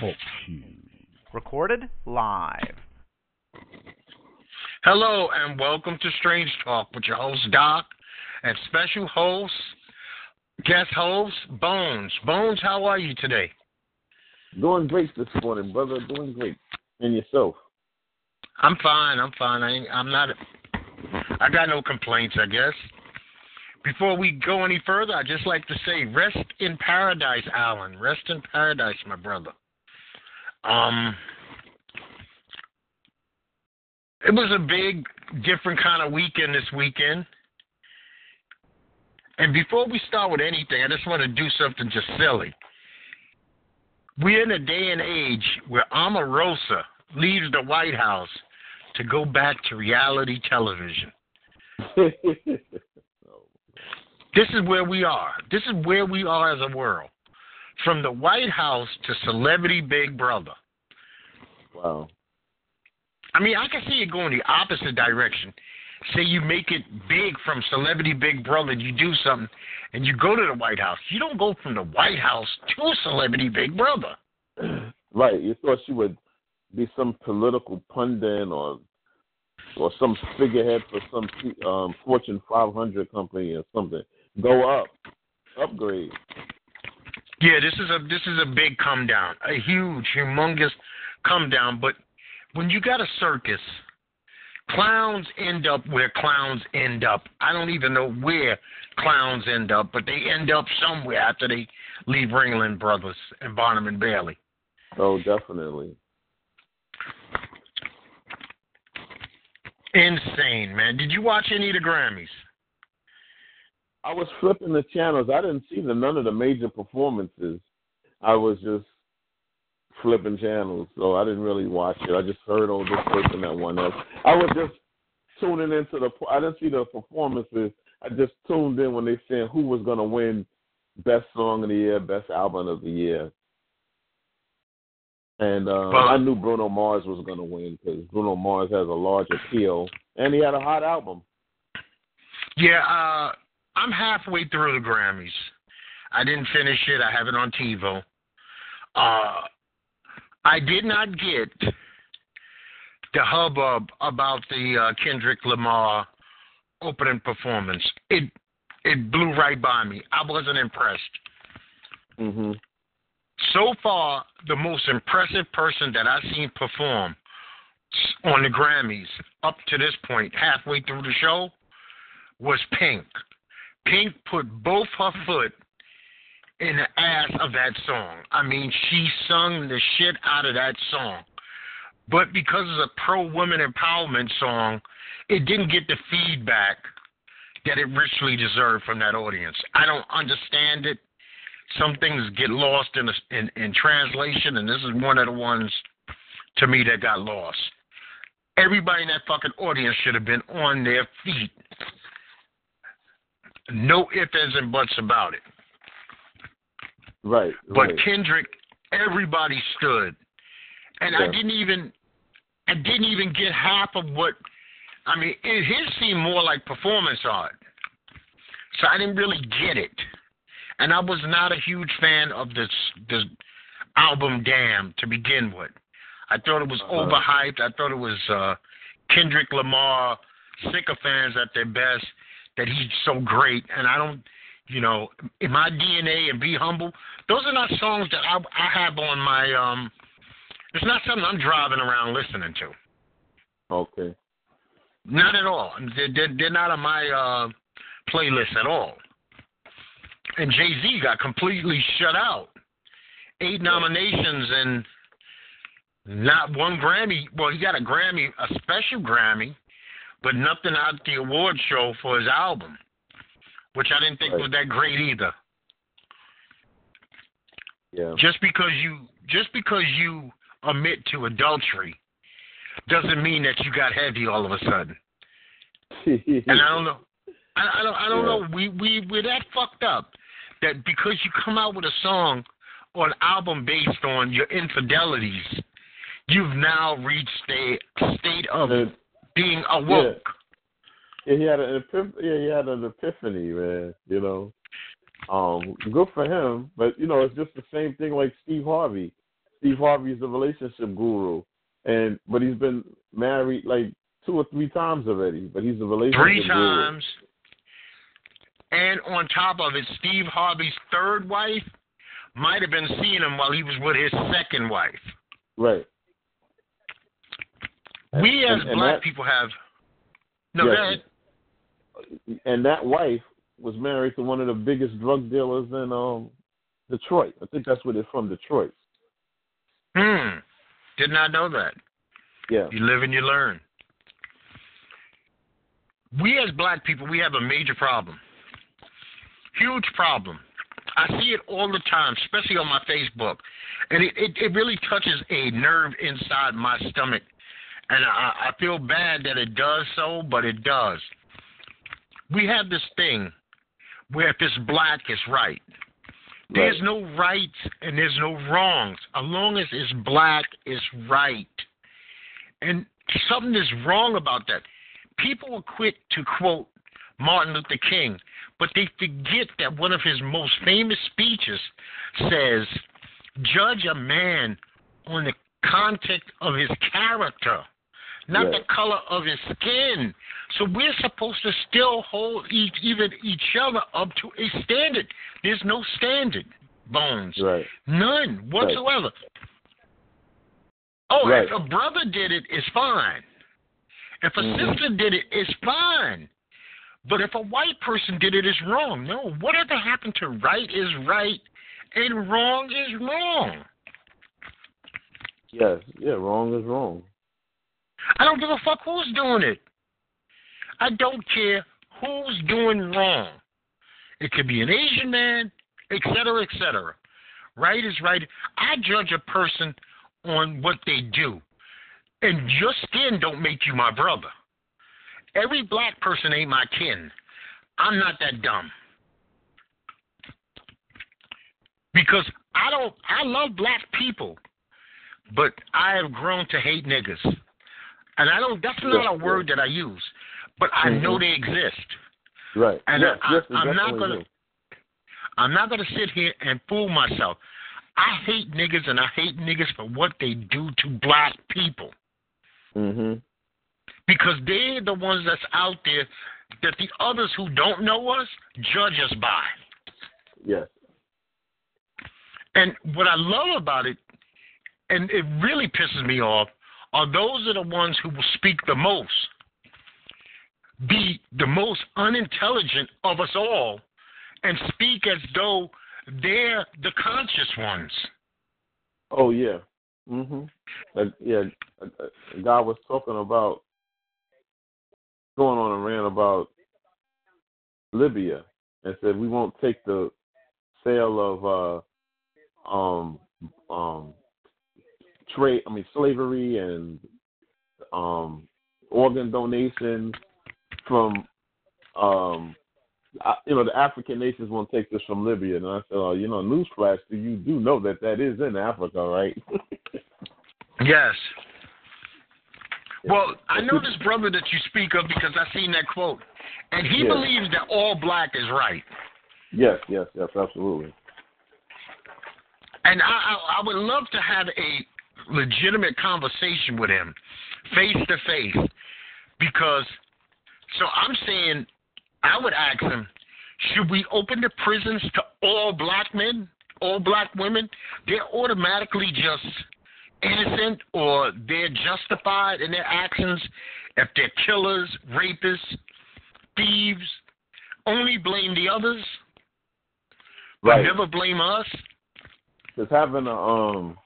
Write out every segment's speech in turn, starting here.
Talk Show. Recorded live. Hello and welcome to Strange Talk with your host Doc and special host, guest host Bones. Bones, how are you today? Doing great this morning, brother. Doing great. And yourself? I'm fine. I'm fine. I ain't, I'm not. I got no complaints. I guess. Before we go any further, I'd just like to say, rest in paradise, Alan. Rest in paradise, my brother. Um, it was a big, different kind of weekend this weekend. And before we start with anything, I just want to do something just silly. We're in a day and age where Omarosa leaves the White House to go back to reality television. This is where we are. This is where we are as a world. From the White House to celebrity Big Brother. wow. I mean, I can see it going the opposite direction. Say you make it big from celebrity Big Brother, you do something, and you go to the White House. You don't go from the White House to celebrity Big Brother. Right. You thought she would be some political pundit or or some figurehead for some um, Fortune 500 company or something. Go up, upgrade. Yeah, this is a this is a big come down, a huge, humongous come down. But when you got a circus, clowns end up where clowns end up. I don't even know where clowns end up, but they end up somewhere after they leave Ringling Brothers and Barnum and Bailey. Oh, definitely. Insane, man. Did you watch any of the Grammys? I was flipping the channels. I didn't see the, none of the major performances. I was just flipping channels, so I didn't really watch it. I just heard oh this person that won that. I was just tuning into the. I didn't see the performances. I just tuned in when they said who was going to win best song of the year, best album of the year. And uh, I knew Bruno Mars was going to win because Bruno Mars has a large appeal, and he had a hot album. Yeah, uh, I'm halfway through the Grammys. I didn't finish it. I have it on TiVo. Uh, I did not get the hubbub about the uh, Kendrick Lamar opening performance. It it blew right by me. I wasn't impressed. hmm So far, the most impressive person that I've seen perform on the Grammys up to this point, halfway through the show, was Pink. Pink put both her foot in the ass of that song. I mean, she sung the shit out of that song. But because it's a pro woman empowerment song, it didn't get the feedback that it richly deserved from that audience. I don't understand it. Some things get lost in, the, in in translation, and this is one of the ones to me that got lost. Everybody in that fucking audience should have been on their feet. No ifs, ands, and buts about it. Right. But right. Kendrick, everybody stood, and I didn't even, I didn't even get half of what. I mean, it, his seemed more like performance art, so I didn't really get it, and I was not a huge fan of this this album. Damn, to begin with, I thought it was Uh-huh. overhyped. I thought it was uh, Kendrick Lamar sycophants at their best. That he's so great, and I don't you know, in my DNA and be humble. Those are not songs that I, I have on my. um It's not something I'm driving around listening to. Okay. Not at all. They're, they're, they're not on my uh playlist at all. And Jay Z got completely shut out. Eight nominations and not one Grammy. Well, he got a Grammy, a special Grammy, but nothing at the award show for his album, which I didn't think Right. was that great either. Yeah. Just because you just because you admit to adultery doesn't mean that you got heavy all of a sudden. And I don't know. I, I don't. I don't Yeah. know. We we we're that fucked up that because you come out with a song or an album based on your infidelities, you've now reached a state of being awoke. Yeah, he had an epiph- yeah, he had an epiphany, man. You know, um, good for him. But you know, it's just the same thing like Steve Harvey. Steve Harvey's a relationship guru, and but he's been married like two or three times already. But he's a relationship Three guru. times. And on top of it, Steve Harvey's third wife might have been seeing him while he was with his second wife. Right. We as And- and black that- people have. No, Yes. And that wife was married to one of the biggest drug dealers in um Detroit. I think that's where they're from, Detroit. Hmm. Did not know that. Yeah. You live and you learn. We as black people, we have a major problem. Huge problem. I see it all the time, especially on my Facebook. And it, it, it really touches a nerve inside my stomach. And I, I feel bad that it does so, but it does. We have this thing where if it's black, it's right. There's no rights and there's no wrongs. As long as it's black, it's right. And something is wrong about that. People are quick to quote Martin Luther King, but they forget that one of his most famous speeches says, Judge a man on the context of his character, not Right. the color of his skin. So we're supposed to still hold each, even each other up to a standard. There's no standard, Bones. Right. None whatsoever. Oh, Right. if a brother did it, it's fine. If a Mhm. sister did it, it's fine. But if a white person did it, it's wrong. No, whatever happened to right is right and wrong is wrong. Yes. Yeah. Wrong is wrong. I don't give a fuck who's doing it. I don't care who's doing wrong. It could be an Asian man, et cetera, et cetera. Right is right. I judge a person on what they do. And your skin don't make you my brother. Every black person ain't my kin. I'm not that dumb. Because I don't I love black people, but I have grown to hate niggas. And I don't that's not a Yeah, word that I use. But I know Mhm. they exist. Right. And yes. I, yes. I'm not gonna do. I'm not gonna sit here and fool myself. I hate niggas and I hate niggas for what they do to black people. Mhm. Because they're the ones that's out there that the others who don't know us judge us by. Yes. And what I love about it, and it really pisses me off, are those are the ones who will speak the most, be the most unintelligent of us all, and speak as though they're the conscious ones. Oh yeah. Mhm. Like, yeah. a- a- a was talking about going on a rant about Libya and said we won't take the sale of uh um um trade I mean slavery and um organ donation from um I, you know the African nations won't take this from Libya and I said oh you know newsflash do you do know that that is in Africa right Yes. Well, I know this brother that you speak of because I seen that quote, and he Yeah. believes that all black is right. yes yes yes absolutely And I, I, I would love to have a legitimate conversation with him, face to face, because. So I'm saying, I would ask him, should we open the prisons to all black men, all black women? They're automatically just innocent, or they're justified in their actions if they're killers, rapists, thieves. Only blame the others, but right never blame us. because having a um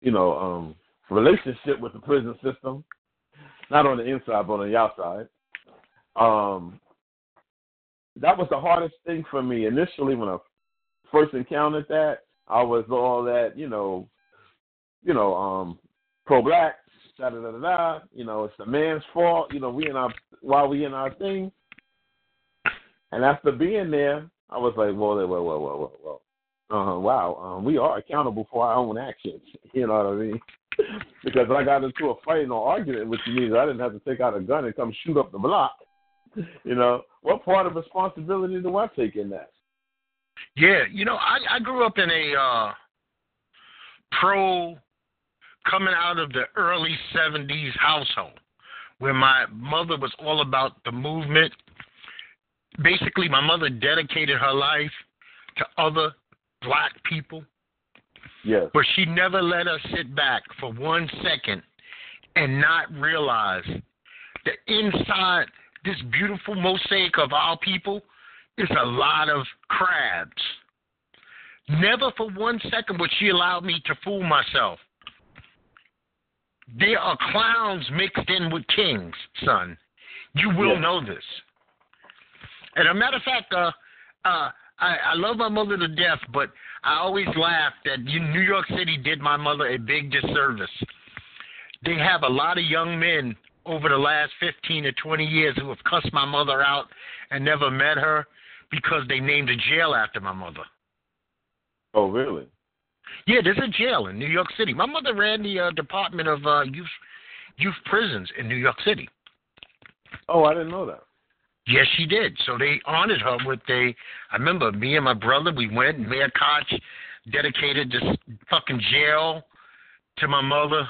you know um relationship with the prison system not on the inside but on the outside. Um that was the hardest thing for me. Initially when i first encountered that i was all that you know you know um pro black da da da da. You know it's the man's fault. You know we in our while we in our thing. And after being there i was like well well well well well well uh, wow, um, we are accountable for our own actions. You know what I mean? because when I got into a fight or argument with you, means I didn't have to take out a gun and come shoot up the block. You know, what part of responsibility do I take in that? Yeah, you know, I I grew up in a uh pro coming out of the early 70s household where my mother was all about the movement. Basically, my mother dedicated her life to other black people, Yes. but she never let us sit back for one second and not realize that inside this beautiful mosaic of our people is a lot of crabs. Never for one second would she allow me to fool myself. There are clowns mixed in with kings, son. You will Yeah. know this. And a matter of fact, uh, uh, I, I love my mother to death, but I always laugh that you, New York City did my mother a big disservice. They have a lot of young men over the last 15 to 20 years who have cussed my mother out and never met her because they named a jail after my mother. Oh, really? Yeah, there's a jail in New York City. My mother ran the uh, Department of uh, Youth Youth Prisons in New York City. Oh, I didn't know that. Yes, she did. So they honored her with a. I remember me and my brother. We went. and Mayor Koch dedicated this fucking jail to my mother.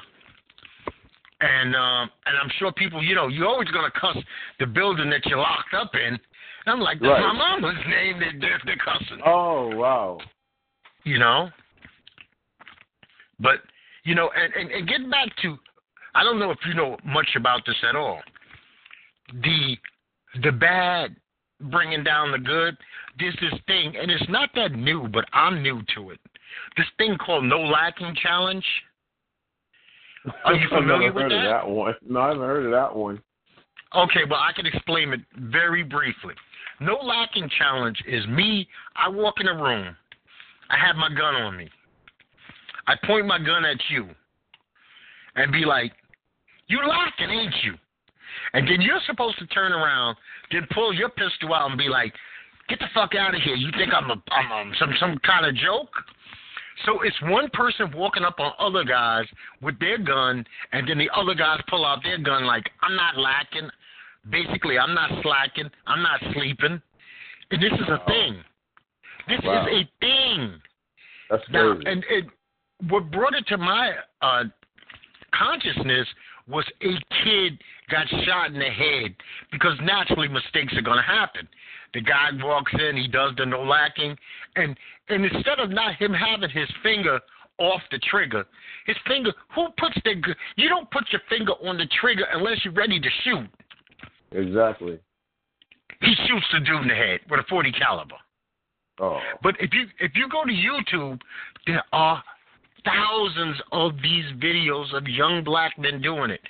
And um, and I'm sure people, you know, you're always gonna cuss the building that you're locked up in. And I'm like, that's Right. my mama's name that they're, they're cussing. Oh, wow. you know. But you know, and, and and getting back to, I don't know if you know much about this at all. The the bad bringing down the good. There's this thing, and it's not that new, but I'm new to it. This thing called No Lacking Challenge. Are you I've familiar never with heard that? of that one. No, I haven't heard of that one. Okay, well, I can explain it very briefly. No lacking challenge is me. I walk in a room. I have my gun on me. I point my gun at you and be like, You lacking, ain't you? And then you're supposed to turn around, then pull your pistol out and be like, Get the fuck out of here. You think I'm, a, I'm some, some kind of joke? So it's one person walking up on other guys with their gun, and then the other guys pull out their gun like, I'm not lacking. Basically, I'm not slacking. I'm not sleeping. And this is a thing. This Wow. is a thing. That's Now, crazy. and it, what brought it to my uh, consciousness was a kid got shot in the head because naturally mistakes are going to happen. The guy walks in, he does the no lacking, and and instead of not him having his finger off the trigger, his finger. Who puts the? You don't put your finger on the trigger unless you're ready to shoot. exactly. He shoots the dude in the head with a 40 caliber. Oh. But if you if you go to YouTube, there are thousands of these videos of young black men doing it,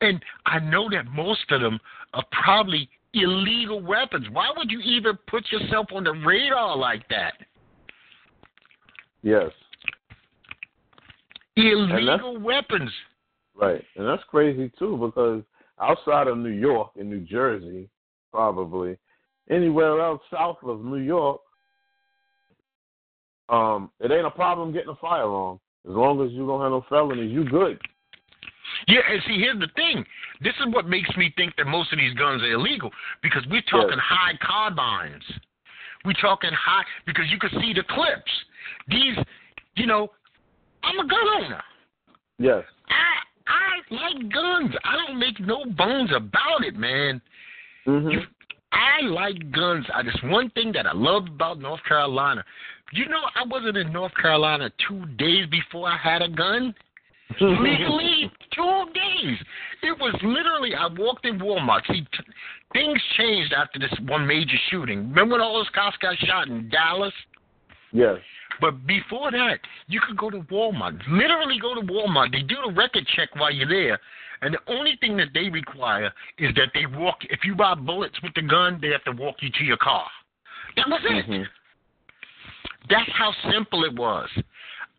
and I know that most of them are probably illegal weapons. Why would you even put yourself on the radar like that? Yes. Illegal weapons. Right. And that's crazy too because outside of New York and New Jersey, probably anywhere else south of New York, um, it ain't a problem getting a firearm. As long as you don't have no felonies, you good. Yeah, and see, here's the thing. This is what makes me think that most of these guns are illegal because we're talking Yes. high carbines. We're talking high because you can see the clips. These, you know, I'm a gun owner. Yes. I I like guns. I don't make no bones about it, man. Mhm. You, I like guns. I, that's one thing that I love about North Carolina. You know, I wasn't in North Carolina two days before I had a gun legally two days. It was literally I walked in Walmart. See, t- things changed after this one major shooting. Remember when all those cops got shot in Dallas? yes. But before that, you could go to Walmart. Literally go to Walmart. They do the record check while you're there. And the only thing that they require is that they walk. If you buy bullets with the gun, they have to walk you to your car. That was it. Mhm. That's how simple it was.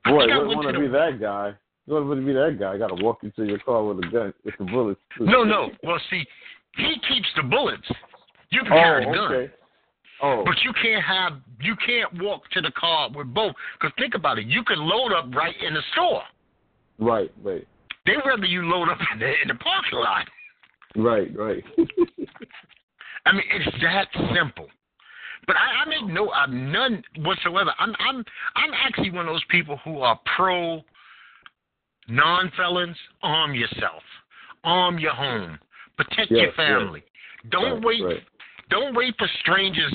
I Boy, I you went want to be that guy. You want to be that guy. I Got to walk into your car with a gun, with the bullets. No, no. Well, see, he keeps the bullets. You can Oh, carry the oh, gun, okay. Oh, but you can't have you can't walk to the car with both. Because think about it, you can load up right in the store. right, right, They rather you load up in the in the parking lot. right, right. I mean, it's that simple. But I, I make no, I'm none whatsoever. I'm, I'm, I'm actually one of those people who are pro Non felons, arm yourself. Arm your home. Protect Yes, your family. Don't Right, wait right. don't wait for strangers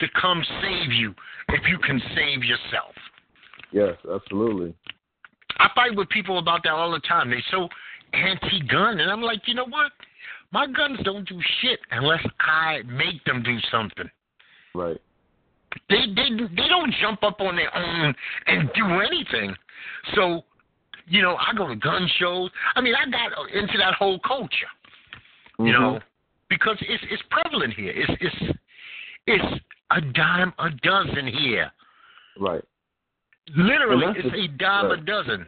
to come save you if you can save yourself. Yes, absolutely. I fight with people about that all the time. They so anti gun and I'm like, you know what? My guns don't do shit unless I make them do something. Right. They they they don't jump up on their own and do anything. So, you know, I go to gun shows. I mean, I got into that whole culture, you Mhm. know, because it's it's prevalent here. It's it's it's a dime a dozen here. Right. Literally, it's the- a dime a dozen.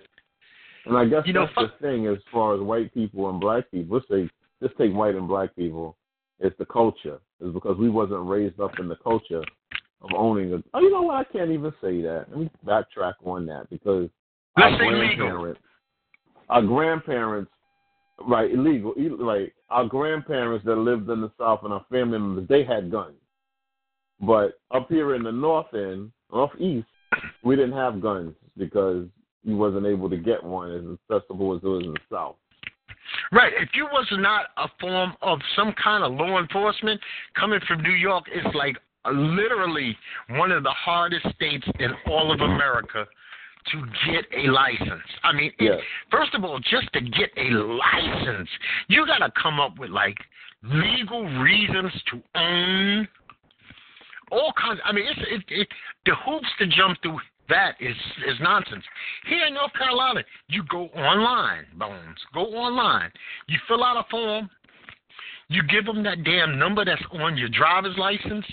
And I guess You know, that's the thing as far as white people and black people. Let's say just take white and black people. It's the culture. It's because we wasn't raised up in the culture of owning a. Oh, you know what? I can't even say that. Let me backtrack on that because Let's our say legal. grandparents, our grandparents, right, illegal, ill- right. Our grandparents that lived in the South and our family members, they had guns. But up here in the North End, Northeast, we didn't have guns because you wasn't able to get one as accessible as it was in the South. Right. If you was not a form of some kind of law enforcement coming from New York, it's like literally one of the hardest states in all of America to get a license. I mean, it, first of all, just to get a license, you got to come up with like legal reasons to own all kinds. I mean, it's it, it the hoops to jump through that is is nonsense. Here in North Carolina, you go online, Bones. Go online. You fill out a form. You give them that damn number that's on your driver's license.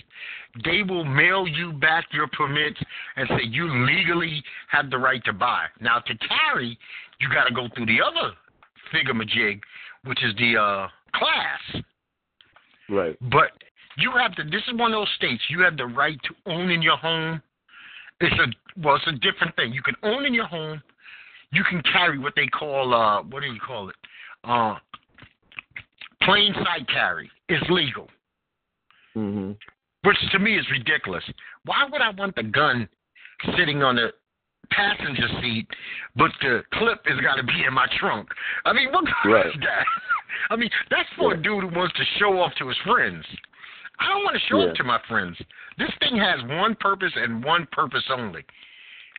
They will mail you back your permits and say you legally have the right to buy. Now to carry, you got to go through the other figamajig, which is the uh, class. Right. But you have to. This is one of those states. You have the right to own in your home. It's a well, it's a different thing. You can own in your home. You can carry what they call uh, what do you call it? Uh, plain sight carry is legal, Mhm. which to me is ridiculous. Why would I want the gun sitting on the passenger seat, but the clip has got to be in my trunk? I mean, what kind Right. is that? I mean, that's for a dude who wants to show off to his friends. I don't want to show Yeah. up to my friends. This thing has one purpose and one purpose only.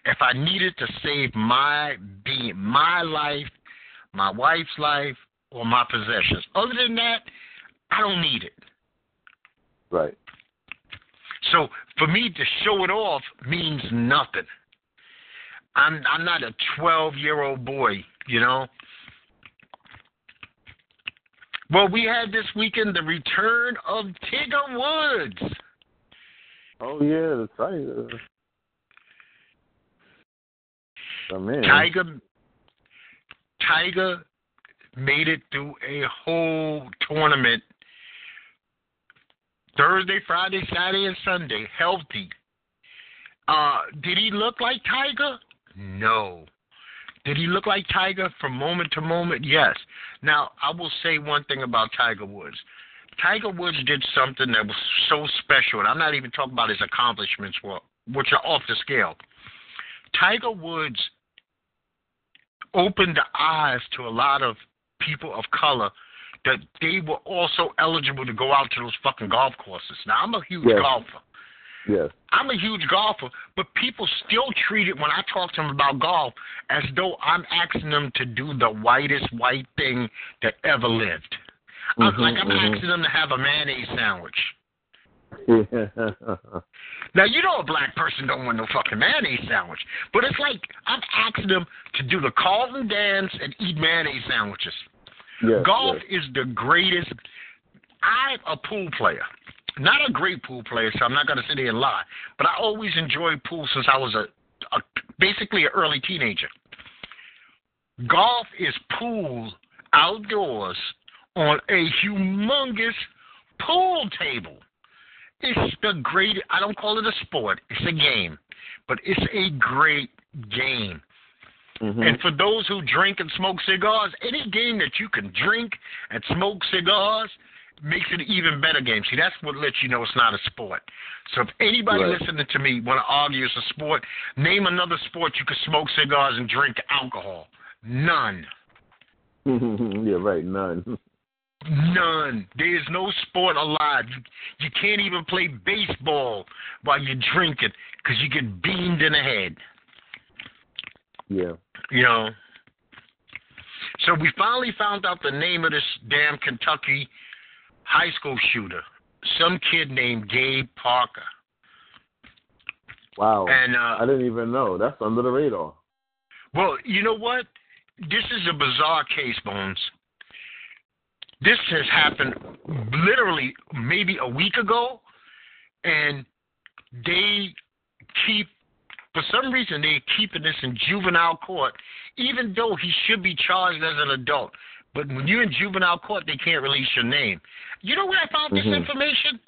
If I needed to save my being, my life, my wife's life, or my possessions. Other than that, I don't need it. Right. So for me to show it off means nothing. I'm I'm not a 12 year old boy, you know. Well, we had this weekend the return of Tiger Woods. Oh yeah, the Tiger. Tiger Tiger made it through a whole tournament Thursday, Friday, Saturday, and Sunday, healthy. Uh, did he look like Tiger? No. Did he look like Tiger from moment to moment? Yes. Now, I will say one thing about Tiger Woods. Tiger Woods did something that was so special, and I'm not even talking about his accomplishments, which are off the scale. Tiger Woods opened the eyes to a lot of people of color that they were also eligible to go out to those fucking golf courses. Now, I'm a huge Yes. golfer. Yes. I'm a huge golfer, but people still treat it when I talk to them about golf as though I'm asking them to do the whitest white thing that ever lived. I'm Mhm, like I'm mhm. asking them to have a mayonnaise sandwich. Yeah. Now you know a black person don't want no fucking mayonnaise sandwich, but it's like I'm asking them to do the Carlton dance and eat mayonnaise sandwiches. yes. Golf yes. is the greatest. I'm a pool player. Not a great pool player, so I'm not going to sit here and lie. But I always enjoyed pool since I was a, a basically an early teenager. Golf is pool outdoors on a humongous pool table. It's the great. I don't call it a sport. It's a game, but it's a great game. Mhm. And for those who drink and smoke cigars, any game that you can drink and smoke cigars makes it an even better game. See, that's what lets you know it's not a sport. So if anybody Right. listening to me want to argue it's a sport, name another sport you can smoke cigars and drink alcohol. None. yeah, right. None. None. There is no sport alive. You, you can't even play baseball while you're drinking because you get beamed in the head. Yeah. You know. So we finally found out the name of this damn Kentucky high school shooter. Some kid named Gabe Parker. Wow. And uh, I didn't even know. That's under the radar. Well, you know what? This is a bizarre case, Bones. This has happened literally maybe a week ago, and they keep, for some reason, they're keeping this in juvenile court, even though he should be charged as an adult. But when you're in juvenile court, they can't release your name. You know where I found this Mhm. information?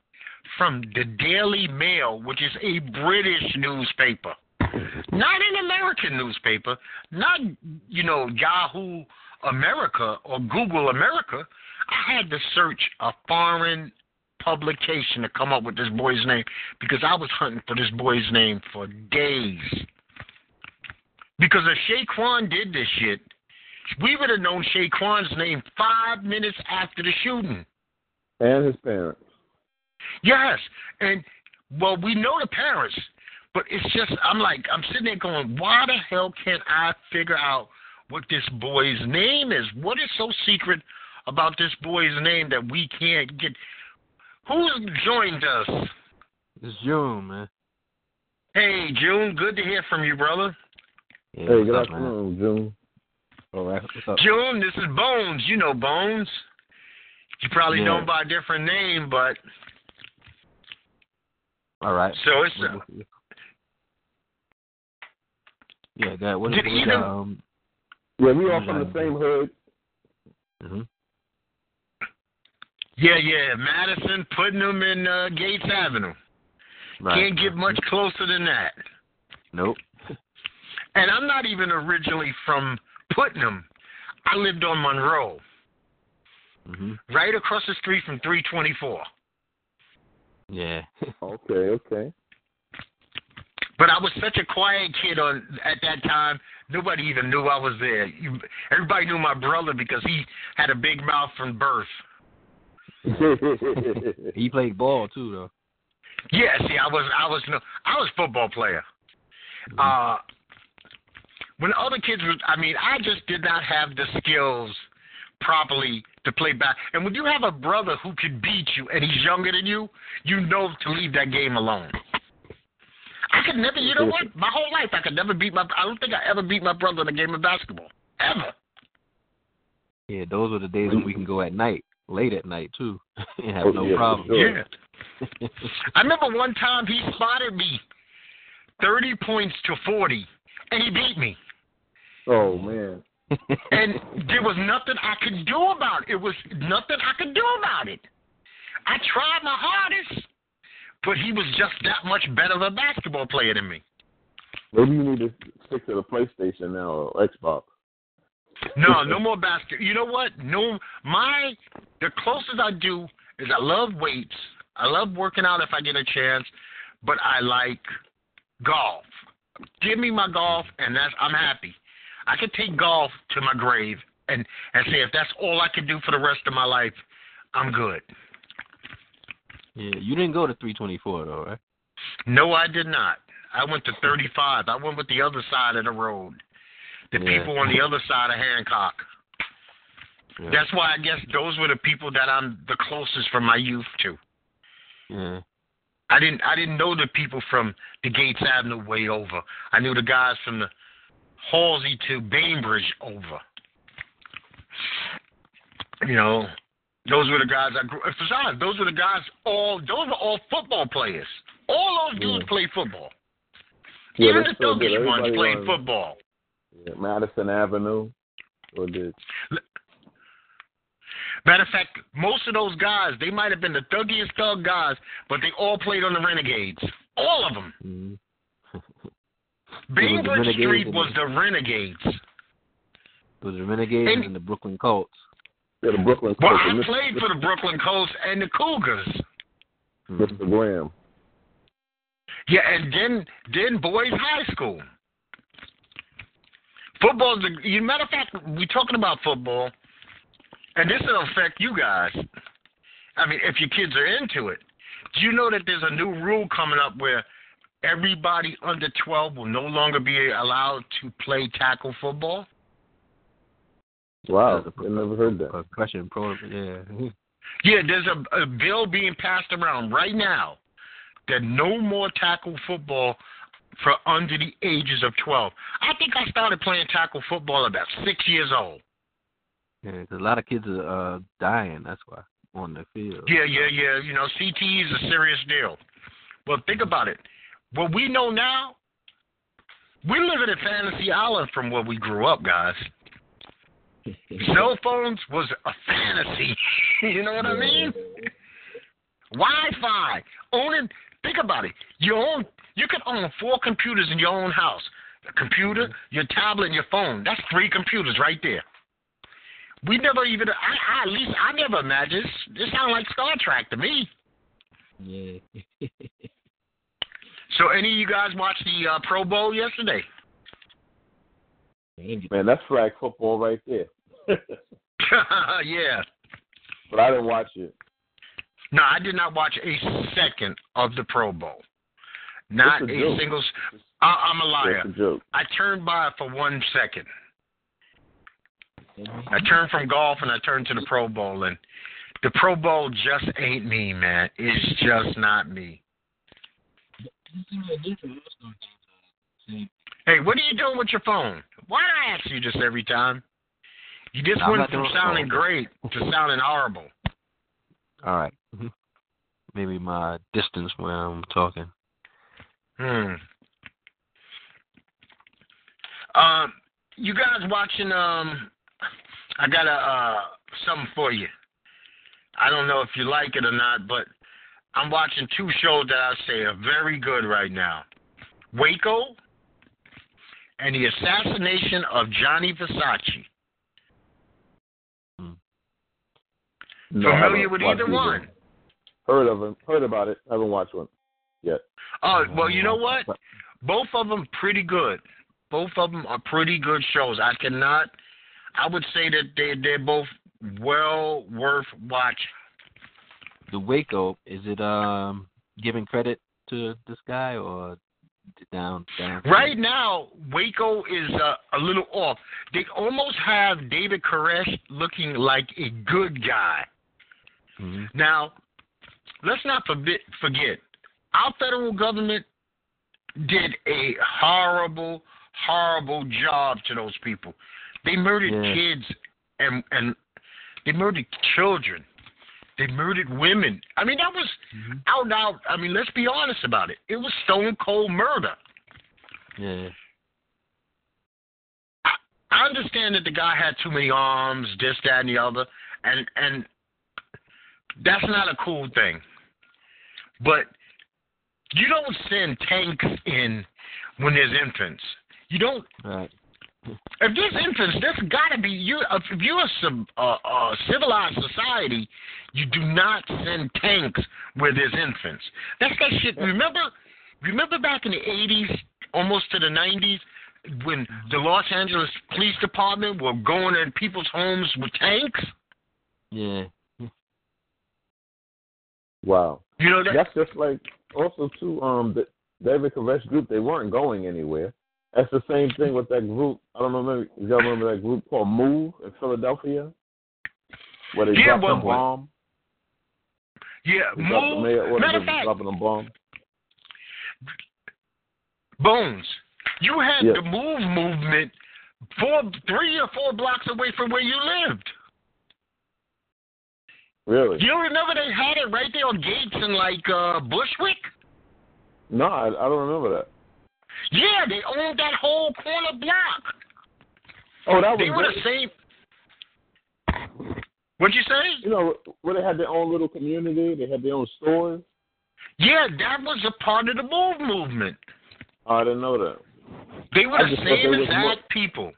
From the Daily Mail, which is a British newspaper not an American newspaper, not you know Yahoo America or Google America. I had to search a foreign publication to come up with this boy's name because I was hunting for this boy's name for days. Because if Shaquan did this shit, we would have known Shaquan's name five minutes after the shooting. And his parents. Yes, and well, we know the parents, but it's just I'm like I'm sitting there going, why the hell can't I figure out what this boy's name is? What is so secret about this boy's name that we can't get? Who's joined us? It's June, man. Hey, June, good to hear from you, brother. Yeah, hey, good afternoon, June. All right, what's up? June, this is Bones. You know Bones. You probably Yeah. know him by a different name, but All right. so it's uh, Yeah, that was. Did what, even- um Yeah, we all from the same hood. mhm. yeah, yeah. Madison, Putnam, and uh, Gates Avenue. right. Can't get much closer than that. Nope. And I'm not even originally from Putnam. I lived on Monroe, Mhm. right across the street from 324. Yeah. Okay, okay. But I was such a quiet kid on at that time. Nobody even knew I was there. You, everybody knew my brother because he had a big mouth from birth. he played ball too though. Yeah, see, I was, I was, no, I was a football player. Uh, when other kids were, I mean, I just did not have the skills properly to play back. And when you have a brother who can beat you and he's younger than you, you know to leave that game alone. I could never, you know what? My whole life, I could never beat my. I don't think I ever beat my brother in a game of basketball ever. Yeah, those were the days when we can go at night, late at night too, and have no yeah, problem. sure. Yeah. I remember one time he spotted me, thirty points to forty, and he beat me. oh man. and there was nothing I could do about it. It was nothing I could do about it. I tried my hardest, but he was just that much better of a basketball player than me. Maybe you need to stick to the PlayStation now or Xbox. No, no more basket. You know what? No, my the closest I do is I love weights. I love working out if I get a chance, but I like golf. Give me my golf, and that's I'm happy. I could take golf to my grave and and say if that's all I can do for the rest of my life, I'm good. Yeah, you didn't go to 324 though, right? No, I did not. I went to 35. I went with the other side of the road. The Yeah. people on the other side of Hancock. Yeah. That's why I guess those were the people that I'm the closest from my youth to. yeah. I didn't I didn't know the people from the Gates Avenue way over. I knew the guys from the Halsey to Bainbridge over. You know, those were the guys I grew. Besides, those were the guys. All those were all football players. All those dudes Yeah. played football. Yeah, Even the thuggish ones played on- football. Yeah, Madison Avenue. Or did Matter of fact, most of those guys, they might have been the thuggiest thug guys, but they all played on the Renegades. All of them. Mhm. Bainbridge Renegades Street was the Renegades. It was the Renegades And- and the Brooklyn Colts. yeah, the Brooklyn Colts. Well, I played for the Brooklyn Colts and the Cougars. Mr. Graham. Yeah, and then then boys high school. Football, you matter of fact, we're talking about football, and this will affect you guys. I mean, if your kids are into it, do you know that there's a new rule coming up where everybody under 12 will no longer be allowed to play tackle football? Wow, I never heard that. Concussion pro, yeah. Yeah, there's a, a bill being passed around right now that no more tackle football for under the ages of 12. I think I started playing tackle football about six years old. Yeah, because a lot of kids are uh, dying. That's why on the field. Yeah, yeah, yeah. You know, CTE is a serious deal. Well, think about it. What we know now, we're living in fantasy island from where we grew up, guys. Cell phones was a fantasy. you know what I mean? Wi-Fi. Owning. Think about it. You own. You can own four computers in your own house. A computer, your tablet, and your phone. That's three computers right there. We never even. I, I at least I never imagined. This sounds like Star Trek to me. Yeah. so, any of you guys watch the uh, Pro Bowl yesterday? Man, that's flag football right there. yeah. But I didn't watch it. No, I did not watch a second of the Pro Bowl. Not a, a single. I, I'm a liar. It's a joke. I turned by for one second. I turned from golf and I turned to the Pro Bowl, and the Pro Bowl just ain't me, man. It's just not me. Hey, what are you doing with your phone? Why do I ask you this every time? You just went from sounding great to sounding horrible. All right. Mm-hmm. Maybe my distance where I'm talking. Hmm. Um, you guys watching? Um, I got a uh something for you. I don't know if you like it or not, but I'm watching two shows that I say are very good right now. Waco and the assassination of Gianni Versace. No, I Familiar haven't with watched either one? Heard of him. Heard about it. Haven't watched one yet. Oh, well, you know what? Both of them pretty good. Both of them are pretty good shows. I cannot. I would say that they they're both well worth watching. The Waco is it um giving credit to this guy or down down? Right now, Waco is uh, a little off. They almost have David Koresh looking like a good guy. hmm Now, let's not forget, forget our federal government did a horrible, horrible job to those people. They murdered Yeah. kids and and they murdered children. They murdered women. I mean, that was hmm out and out. I mean, let's be honest about it. It was stone cold murder. Yeah. I understand that the guy had too many arms, this, that, and the other, and and that's not a cool thing. But you don't send tanks in when there's infants. You don't. Right. If there's infants, there's got to be you. If you're a, civ- uh, uh, civilized society, you do not send tanks where there's infants. That's that shit. Remember, remember back in the '80s, almost to the '90s, when the Los Angeles Police Department were going in people's homes with tanks. Yeah. Wow. You know that. That's just like also too. Um, the David Koresh group. They weren't going anywhere. That's the same thing with that group. I don't know maybe y'all remember that group called Move in Philadelphia, where they Yeah, dropped well, a bomb. Yeah, They the move. mayor Matter of fact, dropping a bomb. Bones. You had Yeah. the move movement four, three or four blocks away from where you lived. Really? You remember they had it right there on Gates and like uh Bushwick? No, I, I don't remember that. Yeah, they owned that whole corner block. Oh, that was They were great. the same. What'd you say? You know, where they had their own little community. They had their own stores. Yeah, that was a part of the move movement. Oh, I didn't know that. They were I the same they was mo- exact people.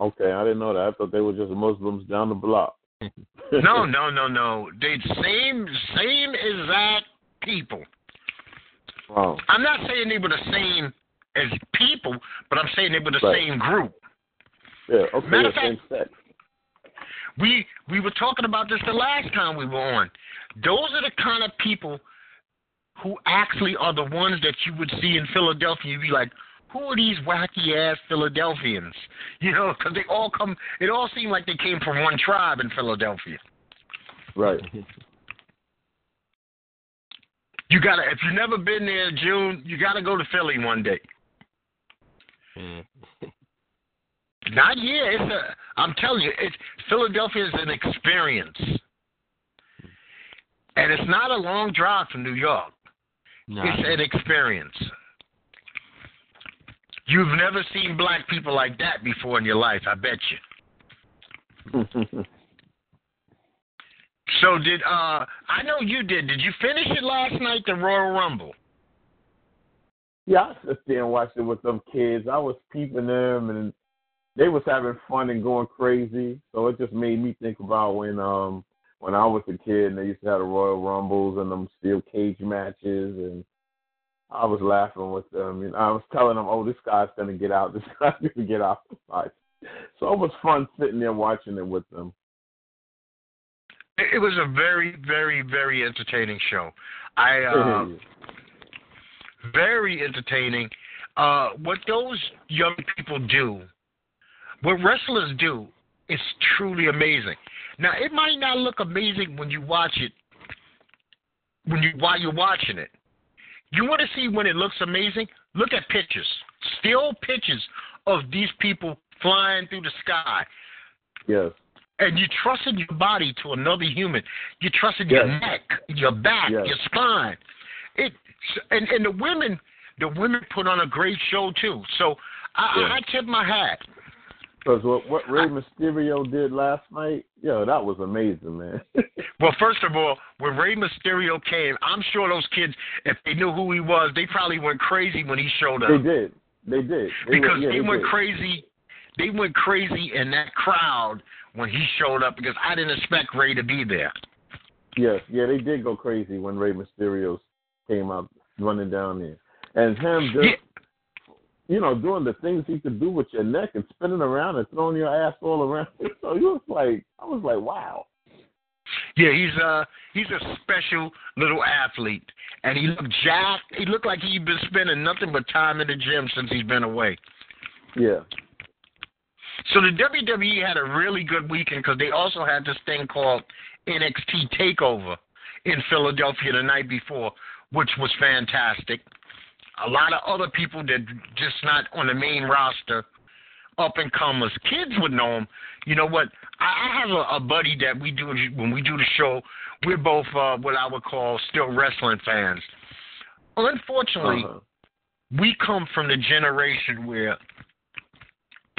Okay, I didn't know that. I thought they were just Muslims down the block. No, no, no, no. They same same exact people. Wow. I'm not saying they were the same as people, but I'm saying they were the Right. same group. Yeah, okay, Matter of same sex. We we were talking about this the last time we were on. Those are the kind of people who actually are the ones that you would see in Philadelphia. You'd be like, who are these wacky ass Philadelphians? You know, because they all come. It all seemed like they came from one tribe in Philadelphia. Right. You gotta, if you've never been there, June, you gotta go to Philly one day. Yeah. Not yet. It's a. I'm telling you, it's Philadelphia is an experience, and it's not a long drive from New York. No, It's an experience. You've never seen black people like that before in your life, I bet you. So did uh I know you did. Did you finish it last night, the Royal Rumble? yeah, I sit there and watched it with them kids. I was peeping them, and they was having fun and going crazy. So it just made me think about when um when I was a kid and they used to have the Royal Rumbles and them steel cage matches, and I was laughing with them. And I was telling them, "Oh, this guy's gonna get out. This guy's gonna get out." So it was fun sitting there watching it with them. It it was a very, very, very entertaining show. I uh very entertaining. Uh what those young people do, what wrestlers do, is truly amazing. Now it might not look amazing when you watch it when you while you're watching it. You want to see when it looks amazing? Look at pictures. Still pictures of these people flying through the sky. yes. And you trusted your body to another human. You trusted your neck, your back, Yes. your spine. It and and the women, the women put on a great show too. So I, Yeah. I, I tip my hat. Because what what Rey Mysterio did last night, yo, that was amazing, man. Well, first of all, when Rey Mysterio came, I'm sure those kids, if they knew who he was, they probably went crazy when he showed up. they did, they did, they because went, yeah, they, went did. crazy. They went crazy in that crowd when he showed up because I didn't expect Rey to be there. Yes, yeah, they did go crazy when Rey Mysterio came out running down there, and him just, Yeah. you know, doing the things he could do with your neck and spinning around and throwing your ass all around. So you was like, I was like, wow. Yeah, he's uh he's a special little athlete, and he looked jacked. He looked like he'd been spending nothing but time in the gym since he's been away. Yeah, So the WWE had a really good weekend because they also had this thing called NXT Takeover in Philadelphia the night before, which was fantastic. A lot of other people that just not on the main roster, up and comers. Kids would know him. You know what? I, I have a, a buddy that we do when we do the show. We're both uh, what I would call still wrestling fans. Unfortunately, uh-huh. we come from the generation where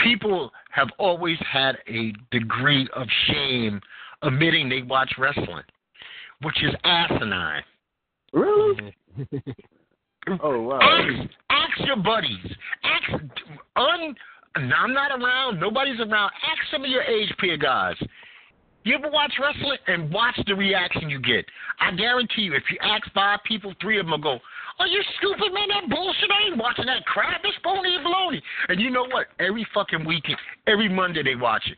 people have always had a degree of shame admitting they watch wrestling, which is asinine. really? Oh wow. Ask, ask your buddies. Ask un. Now I'm not around. Nobody's around. Ask some of your age peer guys. You ever watch wrestling and watch the reaction you get? I guarantee you, if you ask five people, three of them will go, "Are you stupid, man? That bullshit! I ain't watching that crap. It's phony and baloney." And you know what? Every fucking weekend, every Monday they watch it.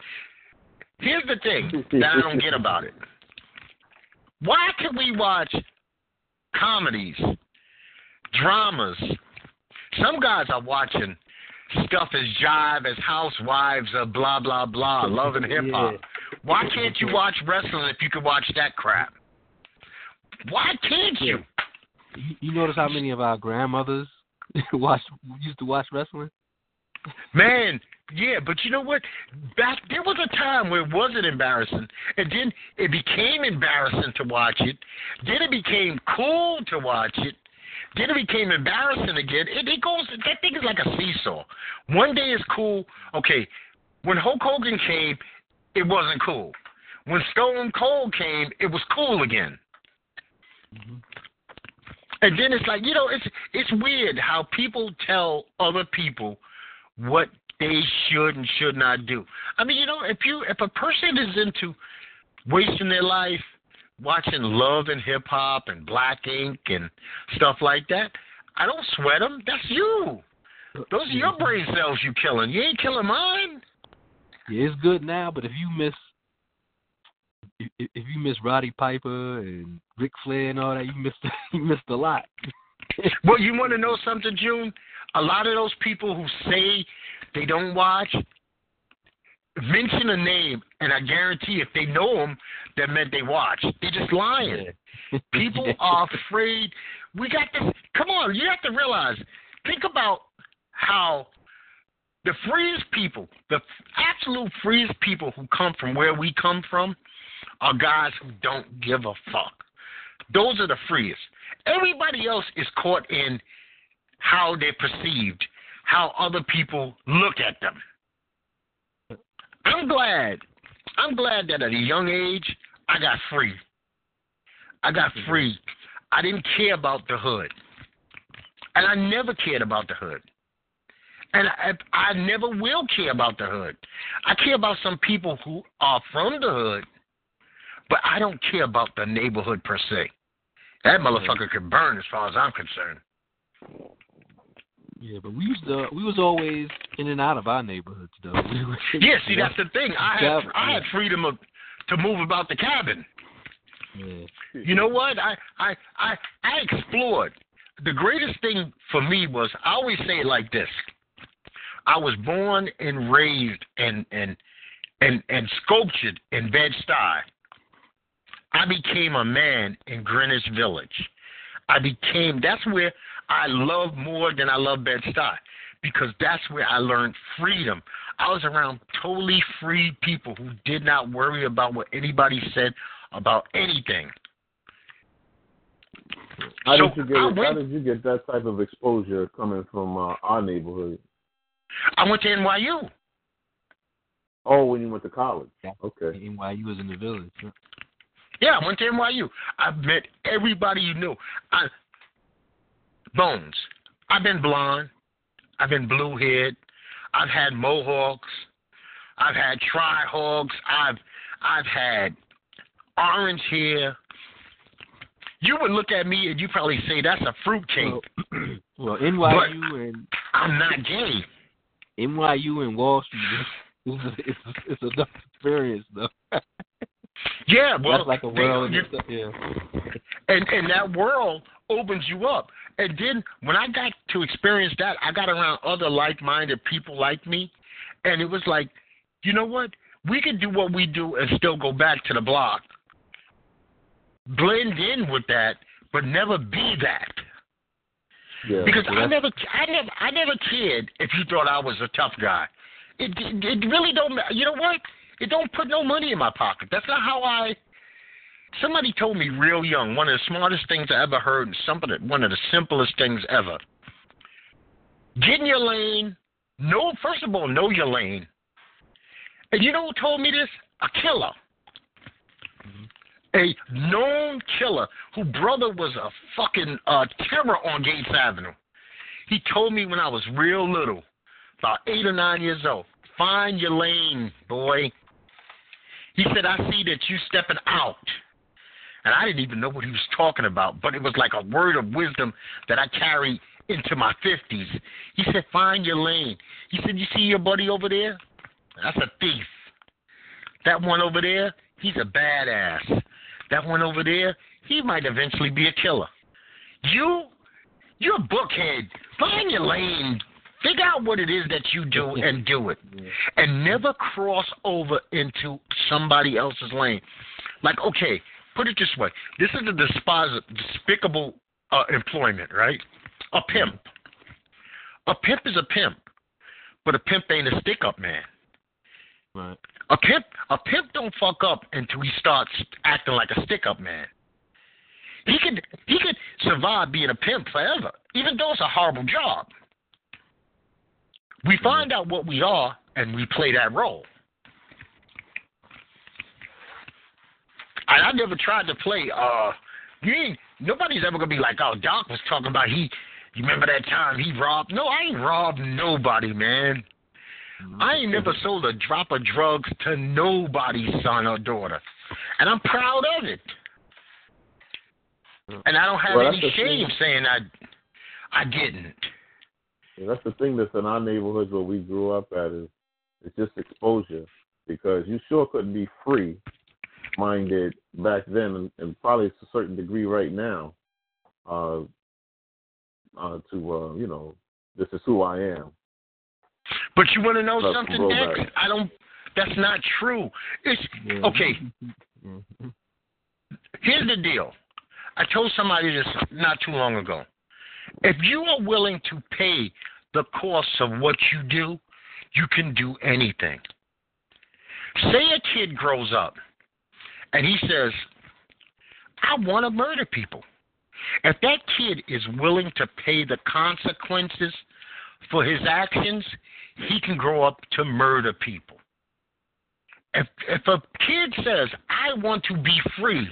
Here's the thing that I don't get about it. Why can we watch comedies, dramas? Some guys are watching stuff as jive as housewives of blah blah blah, love and hip hop. Yeah. Why can't you watch wrestling if you can watch that crap? Why can't you? You, you notice how many of our grandmothers watch used to watch wrestling? Man, yeah, but you know what? Back there was a time where it wasn't embarrassing, and then it became embarrassing to watch it. Then it became cool to watch it. Then it became embarrassing again. It, it goes. That thing is like a seesaw. One day it's cool. Okay, when Hulk Hogan came, it wasn't cool. When Stone Cold came, it was cool again. Mm-hmm. And then it's like you know, it's it's weird how people tell other people what they should and should not do. I mean, you know, if you if a person is into wasting their life watching Love and Hip Hop and Black Ink and stuff like that, I don't sweat them. That's you. Those are your brain cells you killing. You ain't killing mine. Yeah, it's good now, but if you miss if, if you miss Roddy Piper and Ric Flair and all that, you missed you missed a lot. well, you want to know something, June? A lot of those people who say they don't watch, mention a name, and I guarantee if they know them, that meant they watch. They're just lying. Yeah. People are afraid. We got this. Come on, you have to realize. Think about how the freest people, the absolute freest people who come from where we come from, are guys who don't give a fuck. Those are the freest. Everybody else is caught in how they're perceived, how other people look at them. I'm glad. I'm glad that at a young age I got free. I got mm-hmm. free. I didn't care about the hood. And I never cared about the hood. And I, I never will care about the hood. I care about some people who are from the hood, but I don't care about the neighborhood per se. That motherfucker could burn as far as I'm concerned. Yeah, but we used to we was always in and out of our neighborhoods though. yeah, see that's the thing. I had I had freedom of to move about the cabin. Yeah. You know what? I I I I explored. The greatest thing for me was I always say it like this. I was born and raised and and and and sculptured in Bed Stuy. I became a man in Greenwich Village. I became that's where I love more than I love Bed Stuy because that's where I learned freedom. I was around totally free people who did not worry about what anybody said about anything. How So, did you get? I How did you get that type of exposure coming from uh, our neighborhood? I went to NYU. Oh, when you went to college. Okay. NYU was in the village. huh? Yeah, I went to NYU. I met everybody you knew. I Bones. I've been blonde. I've been blue haired. I've had mohawks. I've had tri hogs. I've I've had orange hair. You would look at me and you probably say that's a fruitcake. Well, well, NYU and I'm not gay. NYU and Wall Street is it's it's a tough experience though. Yeah, well, That's like a they- world. you- yeah. and and that world opens you up. And then when I got to experience that, I got around other like-minded people like me, and it was like, you know what? We could do what we do and still go back to the block, blend in with that, but never be that. Yeah. Because well, I never, I never, I never cared if you thought I was a tough guy. It, it, it really don't. You know what? It don't put no money in my pocket. That's not how I. Somebody told me real young, one of the smartest things I ever heard, and something, that one of the simplest things ever. Get in your lane. Know, first of all, know your lane. And you know who told me this? A killer. A known killer whose brother was a fucking uh, terror on Gates Avenue. He told me when I was real little, about eight or nine years old, find your lane, boy. He said, I see that you stepping out. And I didn't even know what he was talking about, but it was like a word of wisdom that I carry into my 50s. He said, find your lane. He said, you see your buddy over there? That's a thief. That one over there, he's a badass. That one over there, he might eventually be a killer. You, you're a bookhead. Find your lane. Figure out what it is that you do and do it. And never cross over into somebody else's lane. Like, okay, put it this way. This is a despos- despicable uh, employment, right? A pimp. A pimp is a pimp, but a pimp ain't a stick-up man. Right. A pimp, a pimp don't fuck up until he starts acting like a stick-up man. He could, he could survive being a pimp forever, even though it's a horrible job. We find out what we are, and we play that role. I, I never tried to play. Uh, you ain't, nobody's ever gonna be like, oh, Doc was talking about he. You remember that time he robbed? No, I ain't robbed nobody, man. I ain't never sold a drop of drugs to nobody's son or daughter, and I'm proud of it. And I don't have Well, any shame saying I, I didn't. Yeah, that's the thing that's in our neighborhoods where we grew up at is it's just exposure because you sure couldn't be free minded back then and, and probably to a certain degree right now uh, uh, to uh, you know this is who I am. But you want to know Love something, to roll Dex? back. I don't. That's not true. It's okay. Mhm. Here's the deal. I told somebody this not too long ago. If you are willing to pay the cost of what you do, you can do anything. Say a kid grows up and he says, I want to murder people. If that kid is willing to pay the consequences for his actions, he can grow up to murder people. If if a kid says, I want to be free,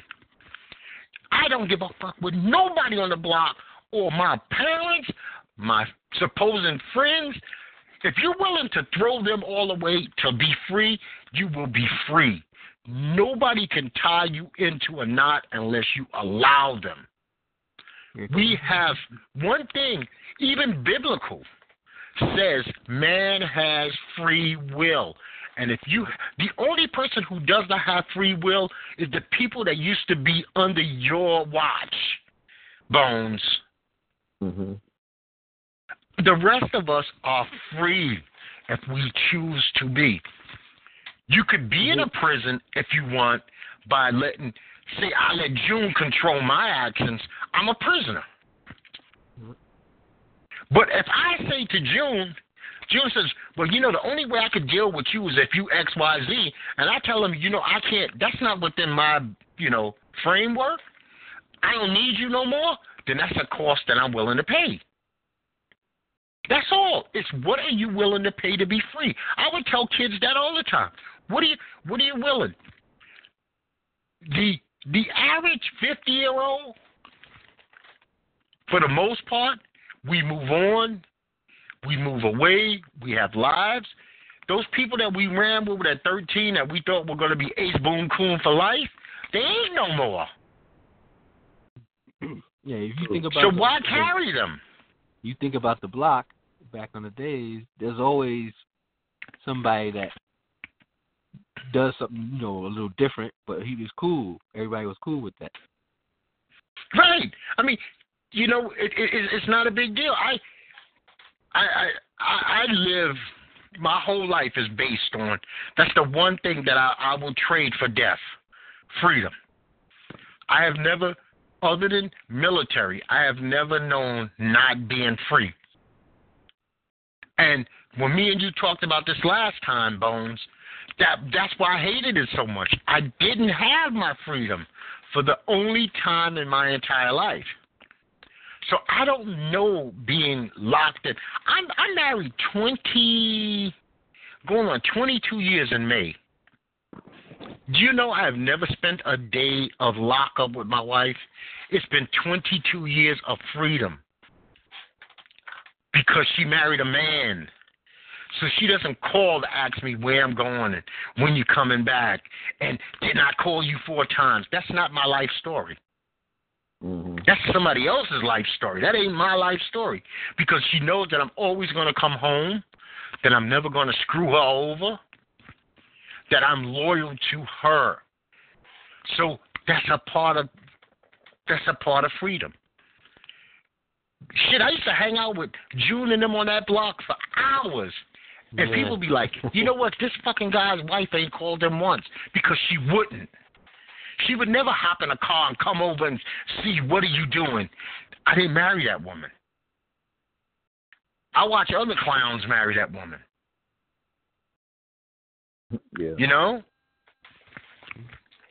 I don't give a fuck with nobody on the block or my parents, my supposing friends. If you're willing to throw them all away to be free, you will be free. Nobody can tie you into a knot unless you allow them. Mm-hmm. We have one thing, even biblical, says man has free will. And if you, the only person who does not have free will is the people that used to be under your watch, Bones. Hmm The rest of us are free if we choose to be. You could be in a prison if you want by letting, say, I let June control my actions. I'm a prisoner. But if I say to June, June says, Well, you know, the only way I could deal with you is if you X, Y, Z. And I tell him, You know, I can't, that's not within my, you know, framework. I don't need you no more. Then that's a cost that I'm willing to pay. That's all. It's what are you willing to pay to be free? I would tell kids that all the time. What are you what are you willing? The the average fifty year old, for the most part, we move on, we move away, we have lives. Those people that we ran with at thirteen that we thought were gonna be ace boom coon for life, they ain't no more. Yeah, if you think about So the- why carry them? you think about the block back on the days, there's always somebody that does something, you know, a little different, but he was cool. Everybody was cool with that. Right. I mean, you know, it, it, it's not a big deal. I, I, I, I I live. My whole life is based on. That's the one thing that I, I will trade for death, freedom. I have never, other than military, I have never known not being free. And when me and you talked about this last time, Bones, that that's why I hated it so much. I didn't have my freedom for the only time in my entire life. So I don't know being locked in. I'm I'm married twenty, going on twenty two years in May. Do you know I have never spent a day of lockup with my wife? It's been twenty two years of freedom because she married a man. So she doesn't call to ask me where I'm going and when you're coming back. And did I call you four times? That's not my life story. hmm That's somebody else's life story. That ain't my life story. Because she knows that I'm always going to come home, that I'm never going to screw her over, that I'm loyal to her. So that's a part of that's a part of freedom. Shit, I used to hang out with June and them on that block for hours. And Yeah. people be like, you know what? This fucking guy's wife ain't called him once because she wouldn't. She would never hop in a car and come over and see what are you doing. I didn't marry that woman. I watch other clowns marry that woman. Yeah. You know?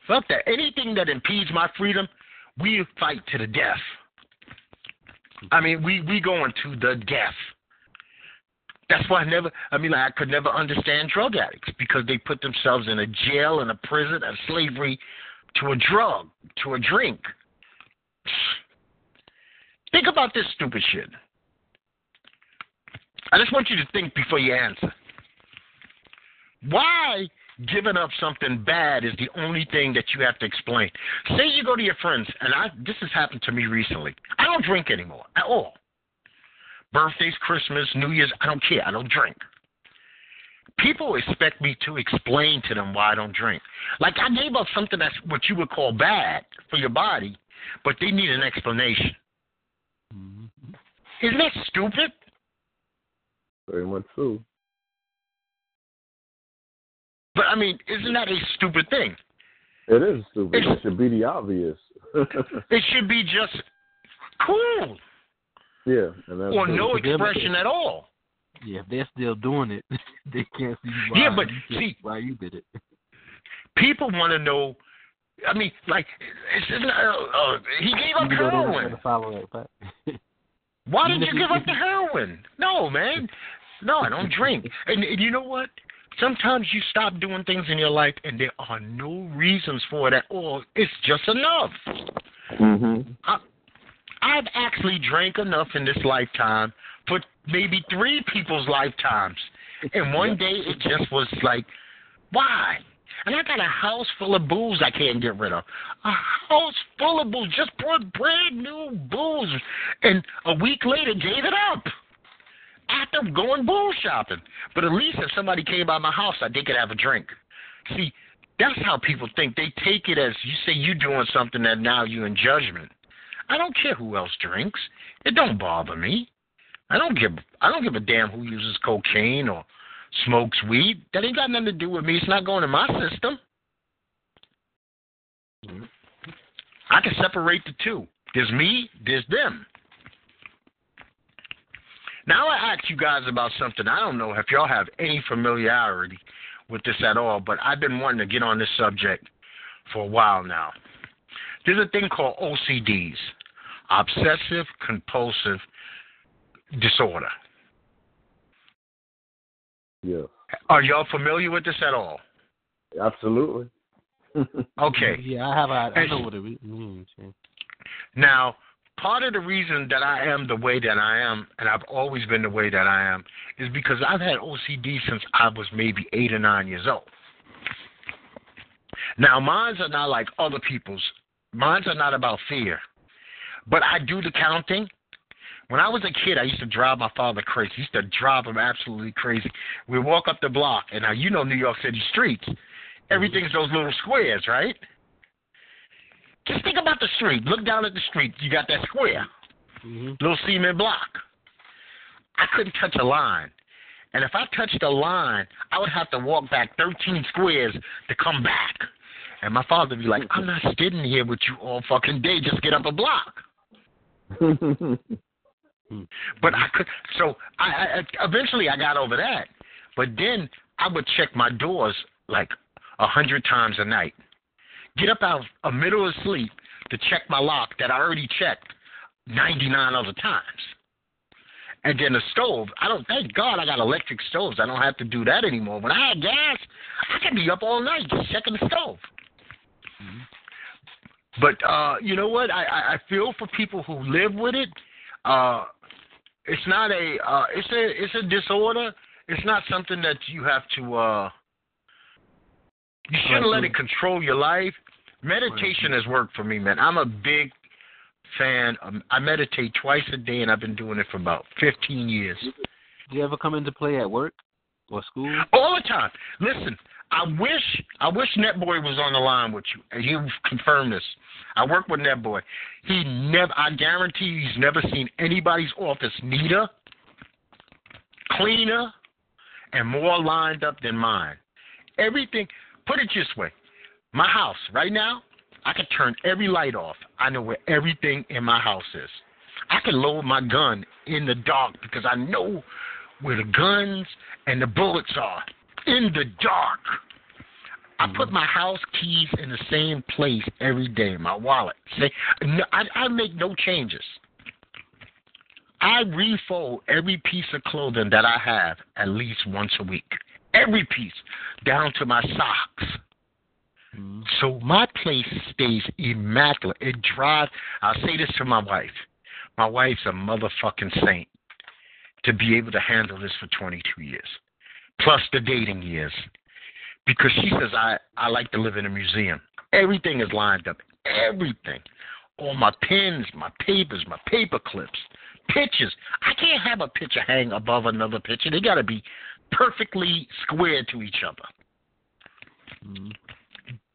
Fuck that. Anything that impedes my freedom, we fight to the death. I mean, we we going to the death. That's why I never. I mean, like, I could never understand drug addicts because they put themselves in a jail and a prison and slavery to a drug, to a drink. Think about this stupid shit. I just want you to think before you answer. Why giving up something bad is the only thing that you have to explain? Say you go to your friends, and I this has happened to me recently. I don't drink anymore at all. birthdays, Christmas, New Year's. I don't care. I don't drink. People expect me to explain to them why I don't drink. Like I gave up something that's what you would call bad for your body, but they need an explanation. Mm-hmm. Isn't that stupid? Very much so. But I mean, isn't that a stupid thing? It is stupid. It's- It should be the obvious. It should be just cool yeah, and that's or it. no expression at all. Yeah, if they're still doing it, they can't see why. Yeah, but you did- see- why you did it. People want to know. I mean, like, it's, it's not, uh, uh, he gave up Even didn't heroin. gonna follow that fact. Why did if you you- give up the heroin? No, man. No, I don't drink. And, and you know what? Sometimes you stop doing things in your life and there are no reasons for it at all. It's just enough. Mhm. I've actually drank enough in this lifetime for maybe three people's lifetimes. And one day it just was like, why? And I got a house full of booze I can't get rid of. A house full of booze. Just brought brand new booze. And a week later gave it up. After going booze shopping. But at least if somebody came by my house, I they could have a drink. See, that's how people think. They take it as you say you doing something that now you in judgment. I don't care who else drinks. It don't bother me. I don't give I don't give a damn who uses cocaine or smokes weed. That ain't got nothing to do with me. It's not going in my system. I can separate the two. There's me, there's them. Now I ask you guys about something. I don't know if y'all have any familiarity with this at all, but I've been wanting to get on this subject for a while now. There's a thing called OCDs, obsessive compulsive disorder. Yeah, Are y'all familiar with this at all? absolutely. Okay. Yeah, I have. I, I know what it means. Mm-hmm. Now, part of the reason that I am the way that I am, and I've always been the way that I am, is because I've had OCD since I was maybe eight or nine years old. Now, mine's are not like other people's. Mine's are not about fear, but I do the counting. When I was a kid, I used to drive my father crazy. Used to drive him absolutely crazy. We walk up the block, and now you know New York City streets. Everything's those little squares, right? Just think about the street. Look down at the street. You got that square, Mhm. little cement block. I couldn't touch a line. And if I touched a line, I would have to walk back 13 squares to come back. And my father would be like, I'm not sitting here with you all fucking day. Just get up a block. But I could. So I, I eventually I got over that. But then I would check my doors like a hundred times a night. Get up out of a middle of sleep to check my lock that I already checked ninety nine other times. And then the stove, I don't thank God I got electric stoves. I don't have to do that anymore. When I had gas, I could be up all night just checking the stove. But uh, you know what? I, I, I feel for people who live with it. Uh, it's not a uh, it's a it's a disorder. It's not something that you have to. Uh, you shouldn't let it control your life. Meditation has worked for me, man. I'm a big fan. Of, I meditate twice a day, and I've been doing it for about 15 years. Do you ever come into play at work or school? All the time. Listen, I wish I wish Netboy was on the line with you, and he confirmed this. I work with Netboy. He never. I guarantee you he's never seen anybody's office neater, cleaner, and more lined up than mine. Everything. Put it this way: my house right now, I can turn every light off. I know where everything in my house is. I can load my gun in the dark because I know where the guns and the bullets are in the dark. I put mm-hmm. my house keys in the same place every day, my wallet. Say, no, I, I make no changes. I refold every piece of clothing that I have at least once a week. Every piece, down to my socks. Mhm. So my place stays immaculate. It drives. I'll say this to my wife. My wife's a motherfucking saint to be able to handle this for 22 years, plus the dating years, because she says I I like to live in a museum. Everything is lined up. Everything. All my pens, my papers, my paper clips. Pictures. I can't have a picture hang above another picture. They got to be perfectly square to each other. Mm-hmm.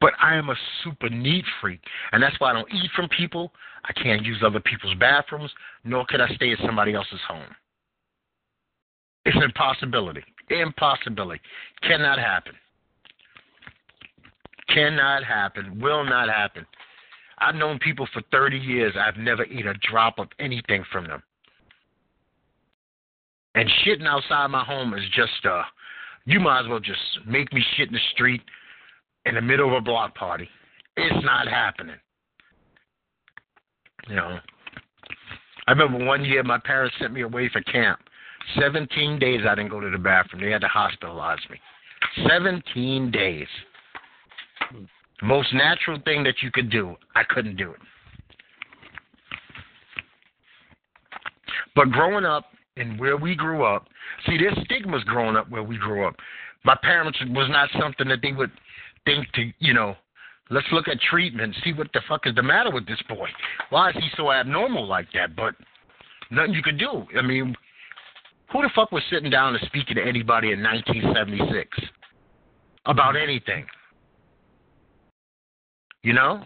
But I am a super neat freak, and that's why I don't eat from people. I can't use other people's bathrooms, nor can I stay at somebody else's home. It's an impossibility. Impossibility. Cannot happen. Cannot happen. Will not happen. I've known people for 30 years. I've never eaten a drop of anything from them. And shitting outside my home is just, uh, you might as well just make me shit in the street in the middle of a block party. It's not happening. You know, I remember one year my parents sent me away for camp. 17 days I didn't go to the bathroom. They had to hospitalize me. 17 days. The most natural thing that you could do, I couldn't do it. But growing up and where we grew up, see, there's stigmas growing up where we grew up. My parents was not something that they would think to, you know, let's look at treatment, see what the fuck is the matter with this boy. Why is he so abnormal like that? But nothing you could do. I mean, who the fuck was sitting down and speaking to anybody in 1976 about anything? You know?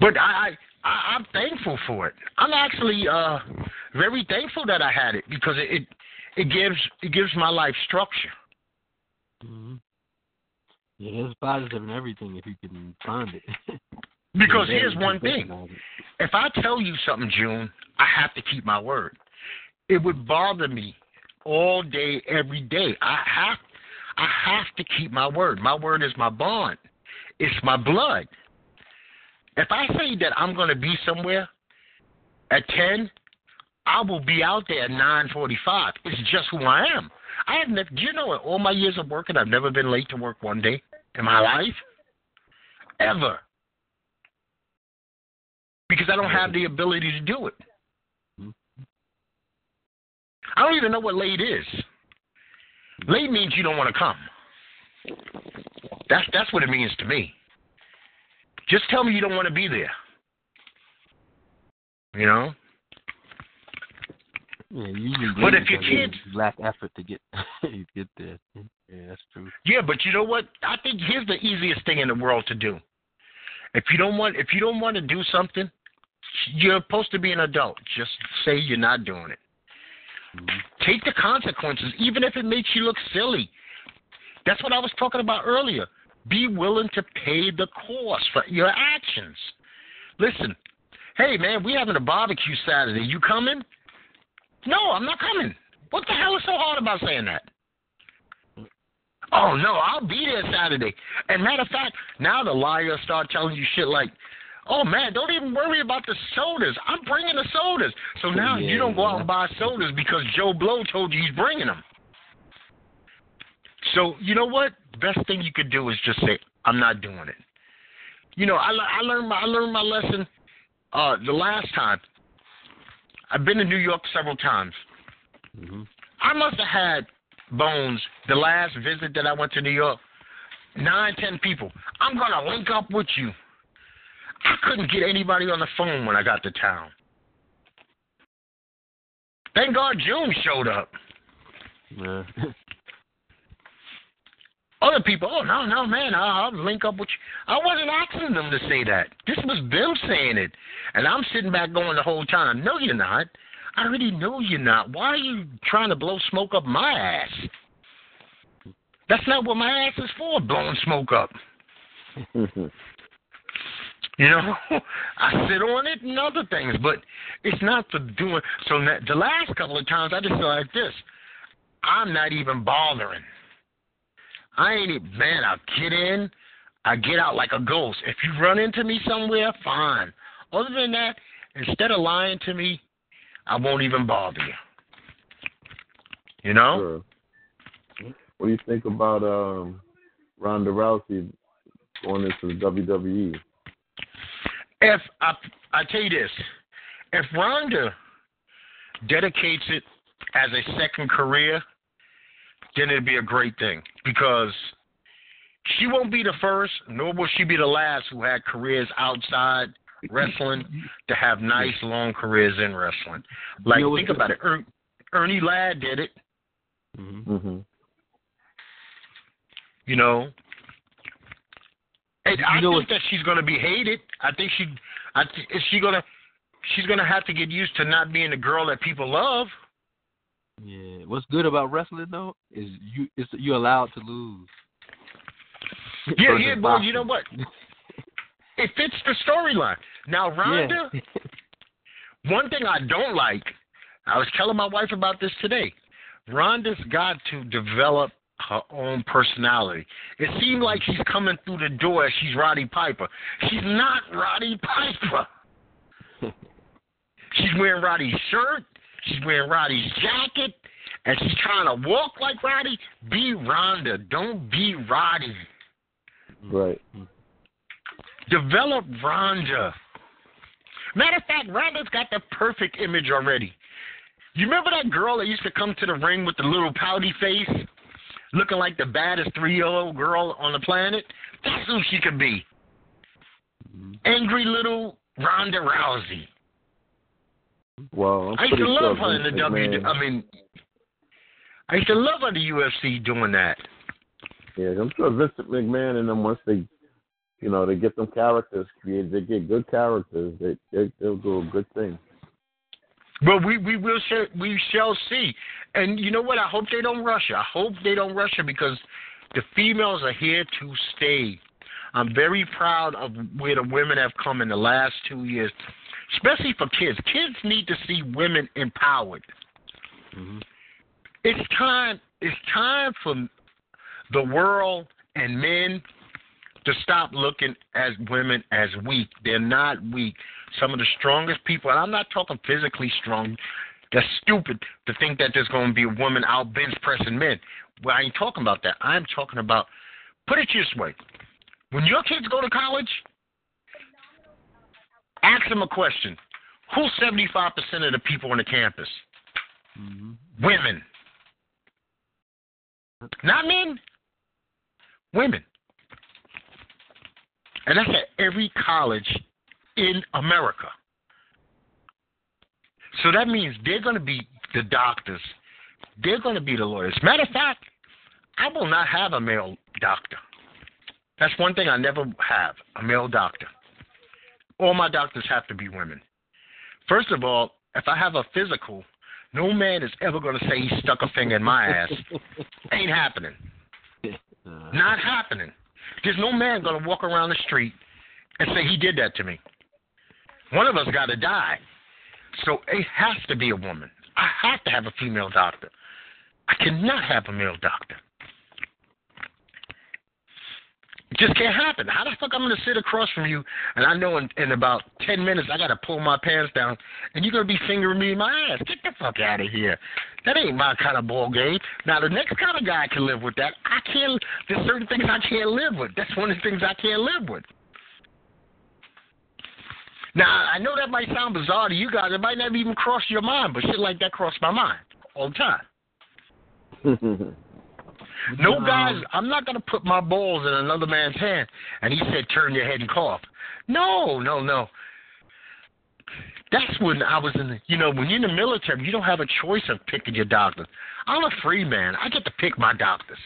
But I, I, I'm thankful for it. I'm actually uh very thankful that I had it because it, it it gives it gives my life structure. Mm-hmm. Yeah, there's positive in everything if you can find it. because here's one thing: if I tell you something, June, I have to keep my word. It would bother me all day, every day. I have, I have to keep my word. My word is my bond. It's my blood. If I say that I'm going to be somewhere at ten, I will be out there at 9:45. It's just who I am. I have never. Do you know? In all my years of working, I've never been late to work one day in my life, ever, because I don't have the ability to do it. I don't even know what late is. Late means you don't want to come. That's that's what it means to me. Just tell me you don't want to be there. You know. Yeah, But if your kids- lack effort to get you get there. Yeah, that's true. Yeah, but you know what? I think here's the easiest thing in the world to do. If you don't want if you don't want to do something, you're supposed to be an adult. Just say you're not doing it. Mm-hmm. Take the consequences, even if it makes you look silly. That's what I was talking about earlier. Be willing to pay the cost for your actions. Listen, hey man, we're having a barbecue Saturday. You coming? No, I'm not coming. What the hell is so hard about saying that? Oh no, I'll be there Saturday. And matter of fact, now the liars start telling you shit like, "Oh man, don't even worry about the sodas. I'm bringing the sodas." So now you don't go out and buy sodas because Joe Blow told you he's bringing them. So you know what? Best thing you could do is just say, "I'm not doing it." You know, I, I learned my I learned my lesson uh, the last time. I've been to New York several times. hmm I must have had bones the last visit that I went to New York. Nine, ten people. I'm gonna link up with you. I couldn't get anybody on the phone when I got to town. Thank God June showed up. Yeah. Other people, oh no, no, man, I'll, I'll link up with you. I wasn't asking them to say that. This was them saying it, and I'm sitting back going the whole time. No, you're not. I already know you're not. Why are you trying to blow smoke up my ass? That's not what my ass is for, blowing smoke up. You know, I sit on it and other things, but it's not for doing. So the last couple of times, I just feel like this. I'm not even bothering. I ain't even, man. I get in, I get out like a ghost. If you run into me somewhere, fine. Other than that, instead of lying to me, I won't even bother you. You know? Sure. What do you think about um, Ronda Rousey going into the? WWE? If I, I tell you this, if Ronda dedicates it as a second career, then it'd be a great thing because she won't be the first, nor will she be the last who had careers outside wrestling to have nice long careers in wrestling. Like You know think about it. Er, Ernie Ladd did it. Mm-hmm. hmm You know. And You I know think that she's going to be hated. I think she. I th- is she going to? She's going to have to get used to not being the girl that people love. Yeah. What's good about wrestling though is you it's you're allowed to lose. Yeah, yeah, well, you know what? It fits the storyline. Now, Ronda, Yeah. one thing I don't like, I was telling my wife about this today. Ronda's got to develop her own personality. It seemed like she's coming through the door as she's Roddy Piper. She's not Roddy Piper. she's wearing Roddy's shirt. She's wearing Roddy's jacket. And she's trying to walk like Roddy. Be Ronda. Don't be Roddy. Right. Develop Ronda. Matter of fact, Ronda's got the perfect image already. You remember that girl that used to come to the ring with the little pouty face, looking like the baddest three-year-old girl on the planet? That's who she could be. Mhm. Angry little Ronda Rousey. Well, I'm I used to love sure her in the Vince W. I mean, I used to love her the UFC doing that. Yeah, I'm sure Vincent McMahon and them once they, you know, they get them characters created, they get good characters. They, they they'll do a good thing. But we we will we shall see. And you know what? I hope they don't rush her. I hope they don't rush her because the females are here to stay. I'm very proud of where the women have come in the last two years, especially for kids. Kids need to see women empowered. Mhm. It's time. It's time for the world and men to stop looking at women as weak. They're not weak. Some of the strongest people, and I'm not talking physically strong. That's stupid to think that there's going to be a woman out bench pressing men. Well, I ain't talking about that. I'm talking about, put it this way. When your kids go to college, ask them a question. Who's 75% of the people on the campus? Mhm. Women. Not men. Women. And that's at every college in America. So that means they're going to be the doctors. They're going to be the lawyers. Matter of fact, I will not have a male doctor. That's one thing I never have a male doctor. All my doctors have to be women. First of all, if I have a physical, no man is ever going to say he stuck a finger in my ass. Ain't happening. Not happening. There's no man going to walk around the street and say he did that to me. One of us got to die. So it has to be a woman. I have to have a female doctor. I cannot have a male doctor. It just can't happen. How the fuck I'm gonna sit across from you and I know in, in about ten minutes I gotta pull my pants down and you're gonna be fingering me in my ass. Get the fuck out of here. That ain't my kind of ball game. Now the next kind of guy can live with that. I can't there's certain things I can't live with. That's one of the things I can't live with. Now I know that might sound bizarre to you guys. It might never even cross your mind, but shit like that crossed my mind all the time. No Um, guys, I'm not gonna put my balls in another man's hand. And he said, "Turn your head and cough." No, no, no. That's when I was in the, you know, when you're in the military, you don't have a choice of picking your doctor. I'm a free man. I get to pick my doctors.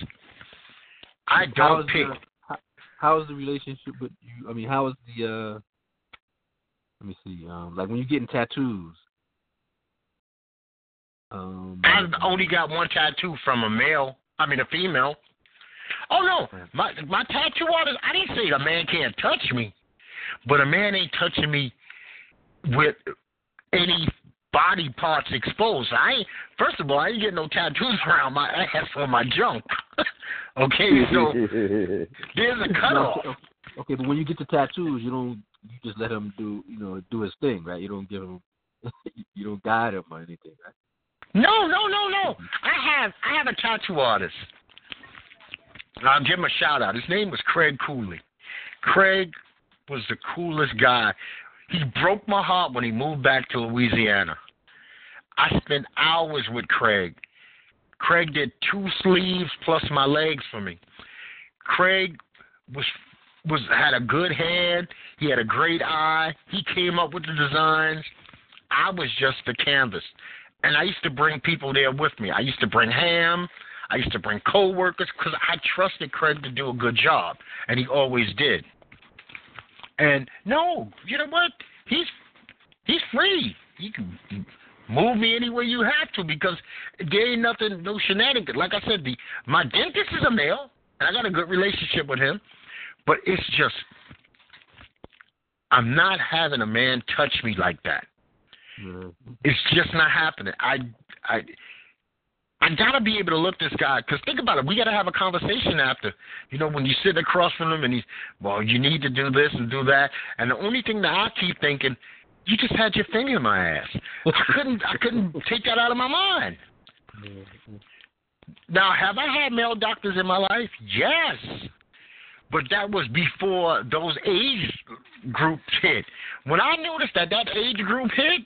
I don't pick. the, how's the relationship with you? I mean, how is the? uh Let me see. Um, like when you're getting tattoos. Um, I've only got one tattoo from a male. I mean, a female. Oh no, my my tattoo artist. I didn't say a man can't touch me, but a man ain't touching me with any body parts exposed. I ain't, first of all, I ain't getting no tattoos around my ass or my junk. okay, so there's a cutoff. No, okay, but when you get the tattoos, you don't. You just let him do, you know, do his thing, right? You don't give him, you don't guide him or anything? No, no, no, no. I have I have a tattoo artist. I'll give him a shout out. His name was Craig Cooley. Craig was the coolest guy. He broke my heart when he moved back to Louisiana. I spent hours with Craig. Craig did two sleeves plus my legs for me. Craig was was had a good hand. He had a great eye. He came up with the designs. I was just the canvas, and I used to bring people there with me. I used to bring Ham. I used to bring coworkers because I trusted Craig to do a good job, and he always did. And no, you know what? He's he's free. He can move me anywhere you have to because there ain't nothing, no shenanigans. Like I said, the my dentist is a male, and I got a good relationship with him. But it's just, I'm not having a man touch me like that. Mm-hmm. It's just not happening. I, I, I gotta be able to look this guy because think about it. We gotta have a conversation after. You know, when you sit across from him and he's, well, you need to do this and do that. And the only thing that I keep thinking, you just had your finger in my ass. I couldn't, I couldn't take that out of my mind. Mm-hmm. Now, have I had male doctors in my life? Yes. But that was before those age groups hit. When I noticed that that age group hit,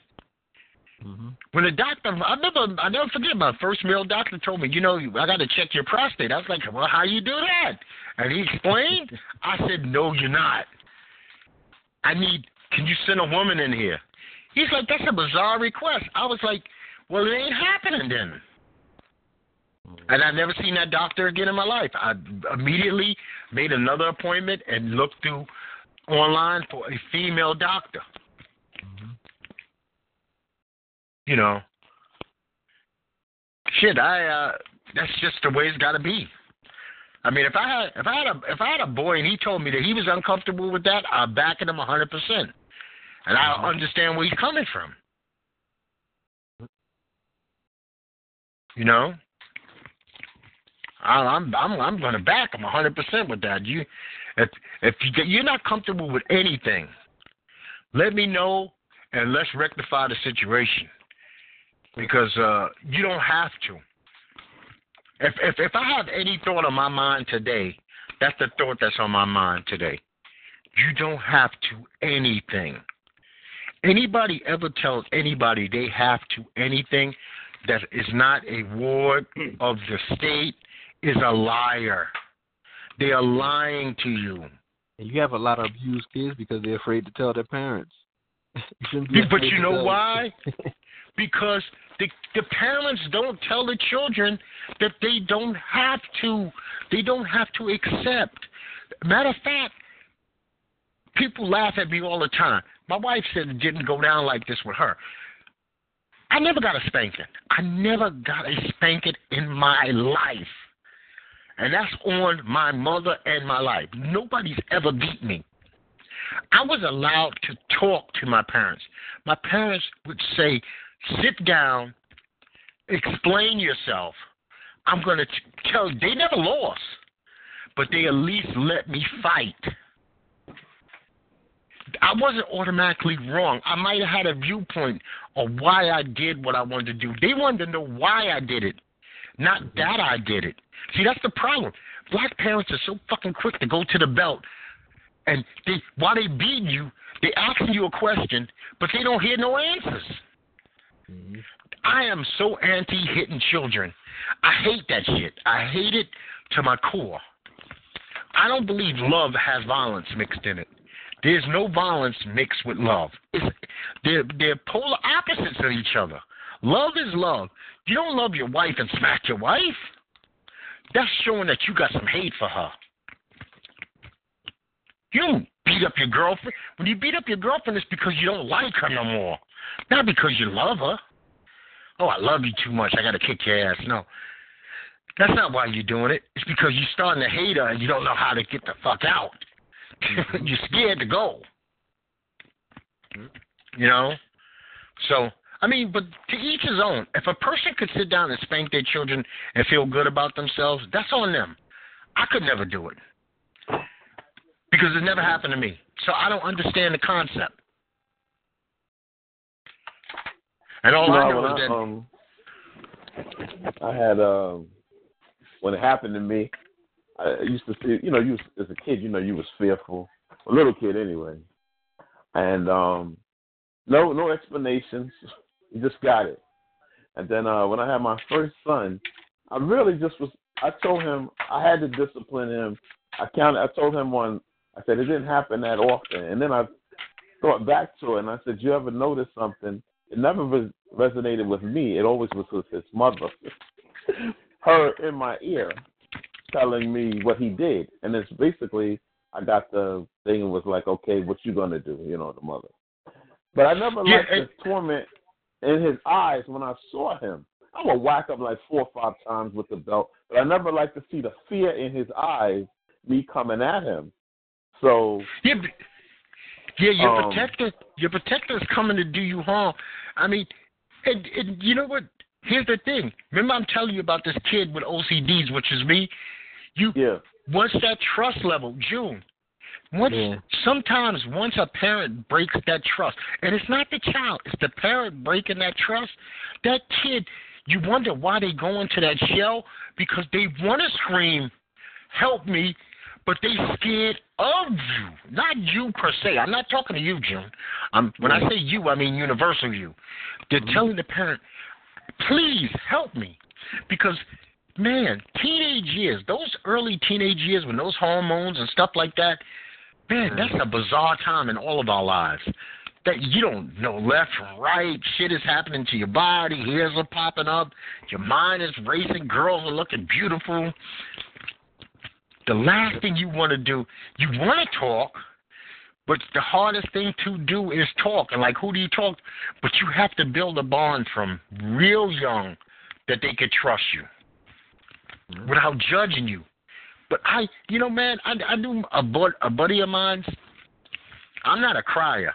mm-hmm. when the doctor, I never, I never forget my first male doctor told me, you know, I got to check your prostate. I was like, well, how you do that? And he explained. I said, no, you're not. I need. Can you send a woman in here? He's like, that's a bizarre request. I was like, well, it ain't happening then. And I've never seen that doctor again in my life. I immediately made another appointment and looked through online for a female doctor. Mm-hmm. You know, shit. I uh, that's just the way it's got to be. I mean, if I had if I had a if I had a boy and he told me that he was uncomfortable with that, I'd back him a hundred percent, and I mm-hmm. understand where he's coming from. You know. I, I'm I'm I'm going to back him 100 percent with that. You, if if you get, you're not comfortable with anything, let me know and let's rectify the situation because uh, you don't have to. If if if I have any thought on my mind today, that's the thought that's on my mind today. You don't have to anything. Anybody ever tells anybody they have to anything that is not a ward of the state is a liar. They are lying to you. And you have a lot of abused kids because they're afraid to tell their parents. you but you know why? because the the parents don't tell the children that they don't have to. They don't have to accept. Matter of fact, people laugh at me all the time. My wife said it didn't go down like this with her. I never got a spanking. I never got a spanking in my life. And that's on my mother and my life. Nobody's ever beat me. I was allowed to talk to my parents. My parents would say, sit down, explain yourself. I'm going to tell they never lost, but they at least let me fight. I wasn't automatically wrong. I might have had a viewpoint of why I did what I wanted to do. They wanted to know why I did it, not that I did it. See, that's the problem. Black parents are so fucking quick to go to the belt, and they while they beating you, they asking you a question, but they don't hear no answers. Mm-hmm. I am so anti hitting children. I hate that shit. I hate it to my core. I don't believe love has violence mixed in it. There's no violence mixed with love. It's, they're they're polar opposites of each other. Love is love. You don't love your wife and smack your wife. That's showing that you got some hate for her. You don't beat up your girlfriend. When you beat up your girlfriend, it's because you don't like her no more, not because you love her. Oh, I love you too much. I got to kick your ass. No. That's not why you're doing it. It's because you're starting to hate her and you don't know how to get the fuck out. Mm-hmm. you're scared to go. You know? So I mean, but to each his own. If a person could sit down and spank their children and feel good about themselves, that's on them. I could never do it because it never happened to me. So I don't understand the concept. And all I know is that um, I had um, when it happened to me, I used to see, you know, you as a kid, you know, you was fearful, a little kid anyway, and um, no, no explanations. you just got it. And then uh, when I had my first son, I really just was. I told him I had to discipline him. I counted. I told him one. I said it didn't happen that often. And then I thought back to it, and I said, you ever notice something? It never res- resonated with me. It always was with his mother, her in my ear, telling me what he did. And it's basically, I got the thing and was like, okay, what you gonna do? You know, the mother. But I never Yeah, liked and- the torment in his eyes when I saw him. I would whack him like four or five times with the belt, but I never liked to see the fear in his eyes, me coming at him. So Yeah, but, yeah, your Um, protector, your protector is coming to do you harm. I mean, and, and you know what? Here's the thing. Remember, I'm telling you about this kid with OCDs, which is me. You yeah, once that trust level, June. Once Yeah. sometimes once a parent breaks that trust, and it's not the child, it's the parent breaking that trust. That kid, you wonder why they go into that shell because they want to scream, "Help me!" But they scared of you, not you per se. I'm not talking to you, June. I'm, when I say you, I mean universal you. They're mm-hmm. telling the parent, please help me. Because, man, teenage years, those early teenage years when those hormones and stuff like that, man, that's a bizarre time in all of our lives. That you don't know left from right, shit is happening to your body, hairs are popping up, your mind is racing, girls are looking beautiful. The last thing you want to do, you want to talk, but the hardest thing to do is talk. And like, who do you talk? But you have to build a bond from real young that they could trust you mm-hmm. without judging you. But I, you know, man, I, I knew a, bud, a buddy of mine's. I'm not a crier.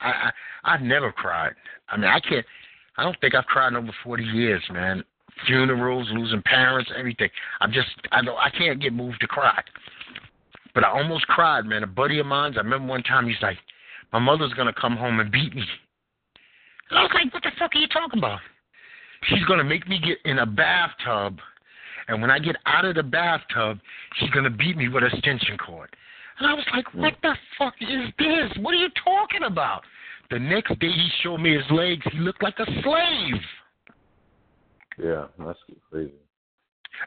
I, I I've never cried. I mean, I can't. I don't think I've cried in over 40 years, man. Funerals, losing parents, everything. I'm just, I don't, I can't get moved to cry. But I almost cried, man. A buddy of mine's. I remember one time he's like, "My mother's gonna come home and beat me." And I was like, "What the fuck are you talking about?" She's gonna make me get in a bathtub, and when I get out of the bathtub, she's gonna beat me with a extension cord. And I was like, "What the fuck is this? What are you talking about?" The next day he showed me his legs. He looked like a slave. Yeah, that's crazy.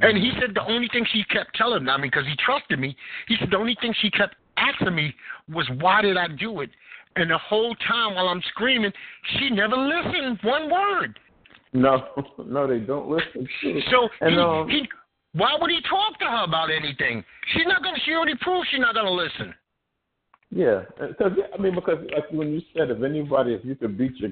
And he said the only thing she kept telling me, I mean, because he trusted me, he said the only thing she kept asking me was, why did I do it? And the whole time while I'm screaming, she never listened one word. No, no, they don't listen. So and he, um, he, why would he talk to her about anything? She's not gonna. She already proved she's not gonna listen. Yeah, because I mean, because like when you said, if anybody, if you could beat your,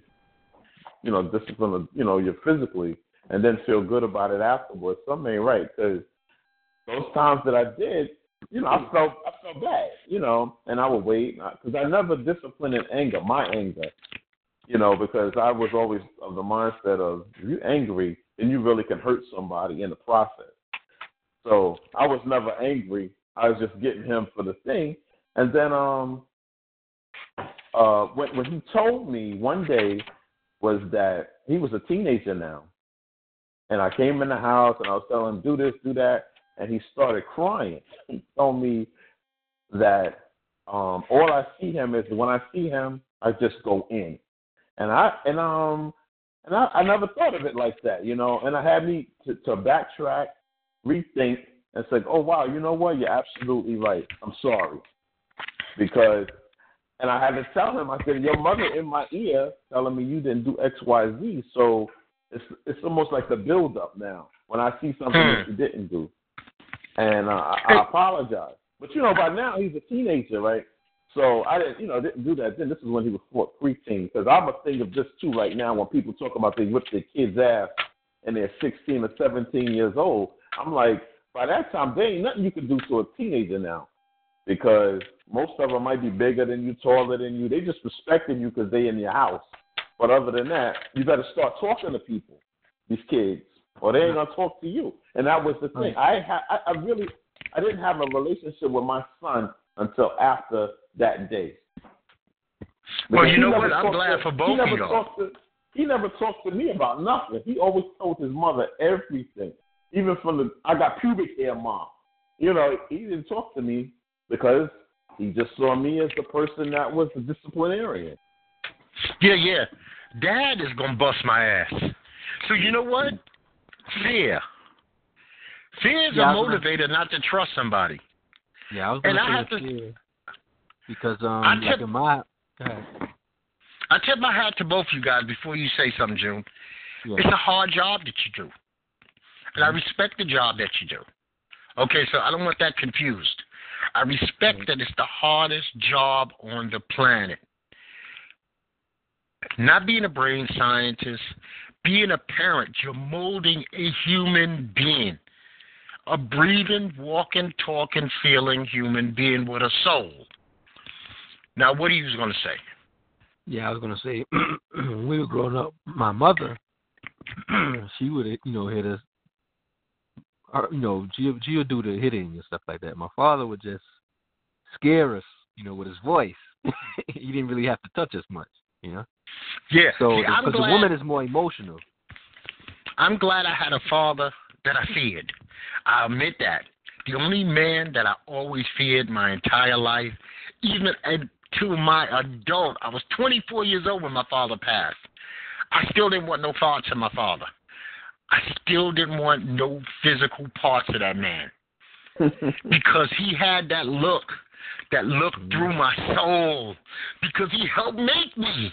you know, discipline, you know, you physically, and then feel good about it afterwards, something ain't right. Because those times that I did, you know, I felt I felt bad, you know, and I would wait because I never disciplined in anger, my anger, you know, because I was always of the mindset of you're angry, then you really can hurt somebody in the process. So I was never angry. I was just getting him for the thing. And then um uh when when he told me one day was that he was a teenager now. And I came in the house and I was telling him, do this, do that, and he started crying. He told me that um all I see him is when I see him, I just go in. And I and um and I, I never thought of it like that, you know, and I had me to, to backtrack, rethink, and say, Oh wow, you know what, you're absolutely right. I'm sorry because and I had to tell him, I said, Your mother in my ear telling me you didn't do X, Y, Z. So it's it's almost like the build up now when I see something Hmm. that you didn't do. And uh, I, I apologize. But you know, by now he's a teenager, right? So I didn't, you know, didn't do that then. This is when he was four, preteen. Because I'm a thing of this too right now. When people talk about they whip their kids' ass and they're 16 or 17 years old, I'm like, by that time, there ain't nothing you can do to a teenager now because most of them might be bigger than you, taller than you. They just respecting you because they in your house. But other than that, you better start talking to people, these kids, or they ain't gonna talk to you. And that was the thing. I ha- I, really, I didn't have a relationship with my son until after that day. Well, you know what? I'm glad to- for both of y'all. to- He never talked to me about nothing. He always told his mother everything, even from the I got pubic hair, mom. You know, he didn't talk to me because he just saw me as the person that was the disciplinarian. Yeah, yeah. Dad is gonna bust my ass. So you know what? Fear. Fear is Yeah, I a was gonna- motivator not to trust somebody. Yeah, I was And gonna I say have to- fear. because um, I like tip- in my. I tip my hat to both of you guys before you say something, June. Yeah. It's a hard job that you do. And I respect the job that you do. Okay, so I don't want that confused. I respect that it's the hardest job on the planet. Not being a brain scientist, being a parent, you're molding a human being. A breathing, walking, talking, feeling human being with a soul. Now, what are you going to say? Yeah, I was gonna say when we were growing up, my mother, she would you know hit us. Or, you know, she would do the hitting and stuff like that. My father would just scare us, you know, with his voice. he didn't really have to touch us much, you know. Yeah, So because the woman is more emotional. I'm glad I had a father that I feared. I admit that. The only man that I always feared my entire life, even until my adult, I was 24 years old when my father passed. I still didn't want no thoughts of my father. I still didn't want no physical parts of that man because he had that look, that look through my soul because he helped make me.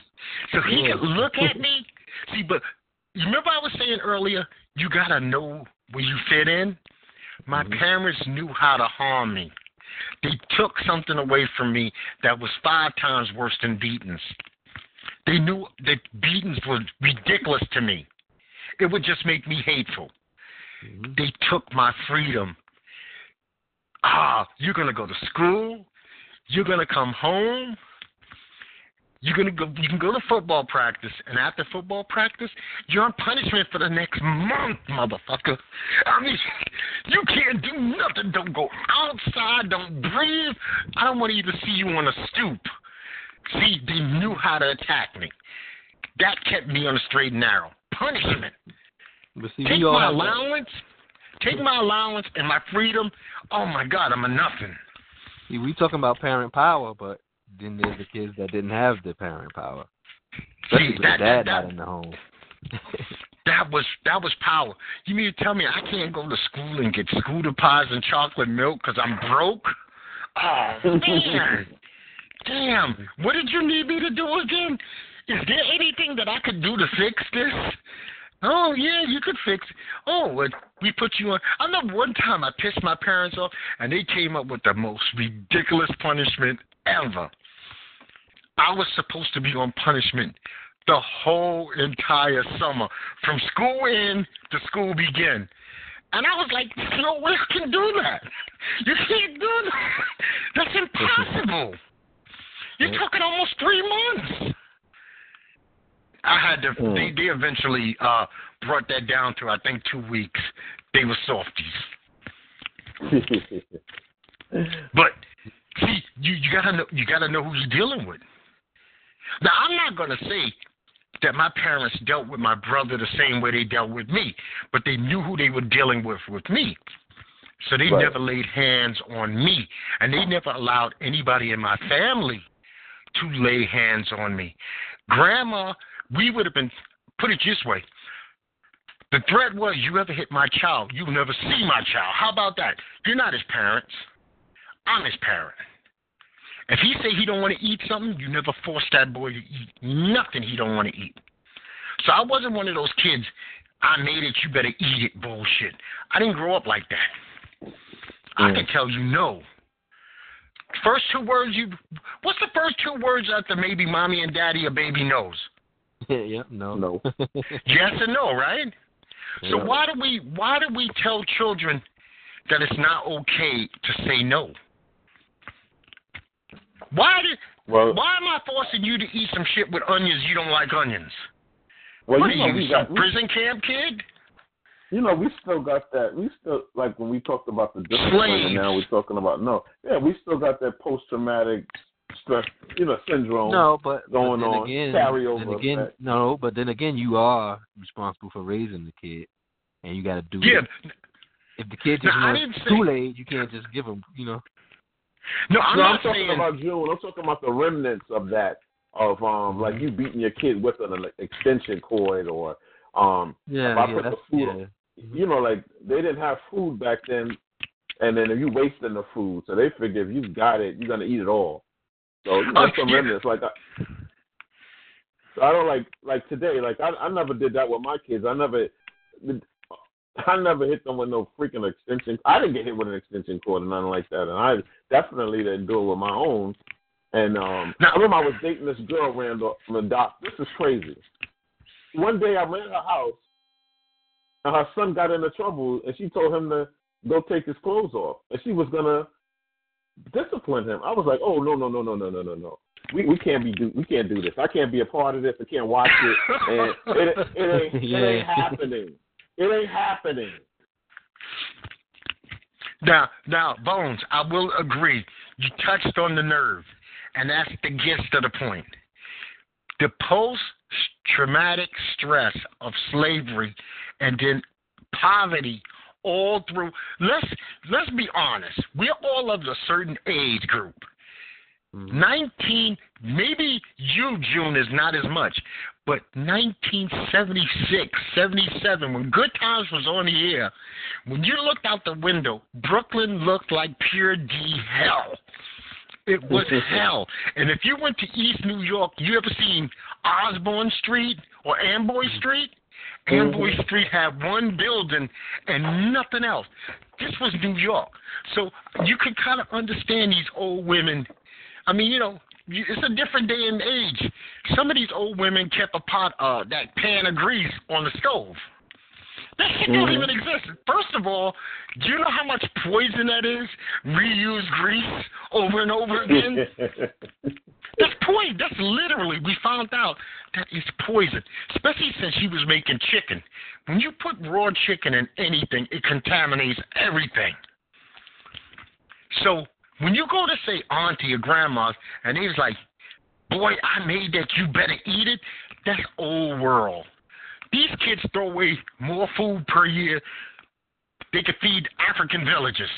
So he could look at me. See, but you remember I was saying earlier, you gotta know where you fit in. My Mhm. parents knew how to harm me. They took something away from me that was five times worse than beatings. They knew that beatings were ridiculous to me. It would just make me hateful. Mhm. They took my freedom. Ah, you're gonna go to school. You're gonna come home. You're gonna go. You can go to football practice, and after football practice, you're on punishment for the next month, motherfucker. I mean, you can't do nothing. Don't go outside. Don't breathe. I don't want to even see you on a stoop. See, they knew how to attack me. That kept me on the straight and narrow. Punishment. See, Take my have that. allowance. Take my allowance and my freedom. Oh my God, I'm a nothing. See, we talking about parent power, but then there's the kids that didn't have the parent power, especially See, that, dad that, not in the home. that was that was power. You mean to tell me I can't go to school and get scooter pies and chocolate milk because I'm broke? Oh man, damn! What did you need me to do again? Is there anything that I could do to fix this? Oh yeah, you could fix. It. Oh, we put you on. I remember one time I pissed my parents off, and they came up with the most ridiculous punishment ever. I was supposed to be on punishment the whole entire summer, from school in to school begin. And I was like, no one can do that. You can't do that. That's impossible. You're talking almost three months. I had to. Hmm. They, they eventually uh, brought that down to I think two weeks. They were softies. But see, you you gotta know you gotta know who you're dealing with. Now I'm not gonna say that my parents dealt with my brother the same way they dealt with me, but they knew who they were dealing with with me. So they Right. never laid hands on me, and they never allowed anybody in my family to lay hands on me. Grandma, we would have been put it this way. The threat was you ever hit my child, you'll never see my child. How about that? You're not his parents. I'm his parent. If he say he don't want to eat something, you never force that boy to eat nothing he don't want to eat. So I wasn't one of those kids. I made it. You better eat it. Bullshit. I didn't grow up like that. I can tell you no. First two words you. What's the first two words after maybe mommy and daddy or baby knows? yep, no. No. Yes and no, right? So Yeah. why do we why do we tell children that it's not okay to say no? Why did Well, why am I forcing you to eat some shit with onions you don't like onions? well, what you are know, you, we some got, we, prison camp kid? you know, we still got that. We still like when we talked about the discipline, Slaves. and now we're talking about no. Yeah, we still got that post traumatic stress, you know, syndrome. No, but going but then on, Again, carryover then again, effect. no, but then again, you are responsible for raising the kid, and you got to do. Yeah. it. If the kid Now, just I wants didn't say- Kool Aid, you can't just give him. You know. No, I'm no, not I'm talking saying about June. I'm talking about the remnants of that, of um, like you beating your kid with an extension cord, or um, Yeah, If I yeah, put the that's food yeah. on- you know, like they didn't have food back then, and then if you wasting the food, so they figure if you got it, you're gonna eat it all. So you know, Oh, some yeah. remnants like I, so I don't like like today. Like I, I never did that with my kids. I never, I never hit them with no freaking extension. I didn't get hit with an extension cord or nothing like that, and I definitely didn't do it with my own. And um, Now- I remember I was dating this girl, Randall, from the doc. This is crazy. One day I'm in her house, and her son got into trouble, and she told him to go take his clothes off, and she was gonna discipline him. I was like, oh no no no no no no no no. We we can't be do we can't do this. I can't be a part of this. I can't watch it. And it, it ain't it ain't happening. It ain't happening. Now, now, Bones, I will agree. You touched on the nerve, and that's the gist of the point. The post-traumatic stress of slavery and then poverty all through. Let's let's be honest. We're all of a certain age group. Mhm. 19, maybe you, June, is not as much, but 1976, 77, when Good Times was on the air, when you looked out the window, Brooklyn looked like pure D hell. It was hell. And if you went to East New York, you ever seen Osborn Street or Amboy Street? Amboy Street had one building and nothing else. This was New York. So you could kind of understand these old women. I mean, you know, it's a different day and age. Some of these old women kept a pot, uh, that pan of grease on the stove. That shit don't Mhm. even exist. First of all, do you know how much poison that is? Reuse grease over and over again. That's poison. That's literally, we found out that it's poison, especially since she was making chicken. When you put raw chicken in anything, it contaminates everything. So when you go to say auntie or grandma's, and he's like, boy, I made that, you better eat it, that's old world. These kids throw away more food per year they could feed African villages.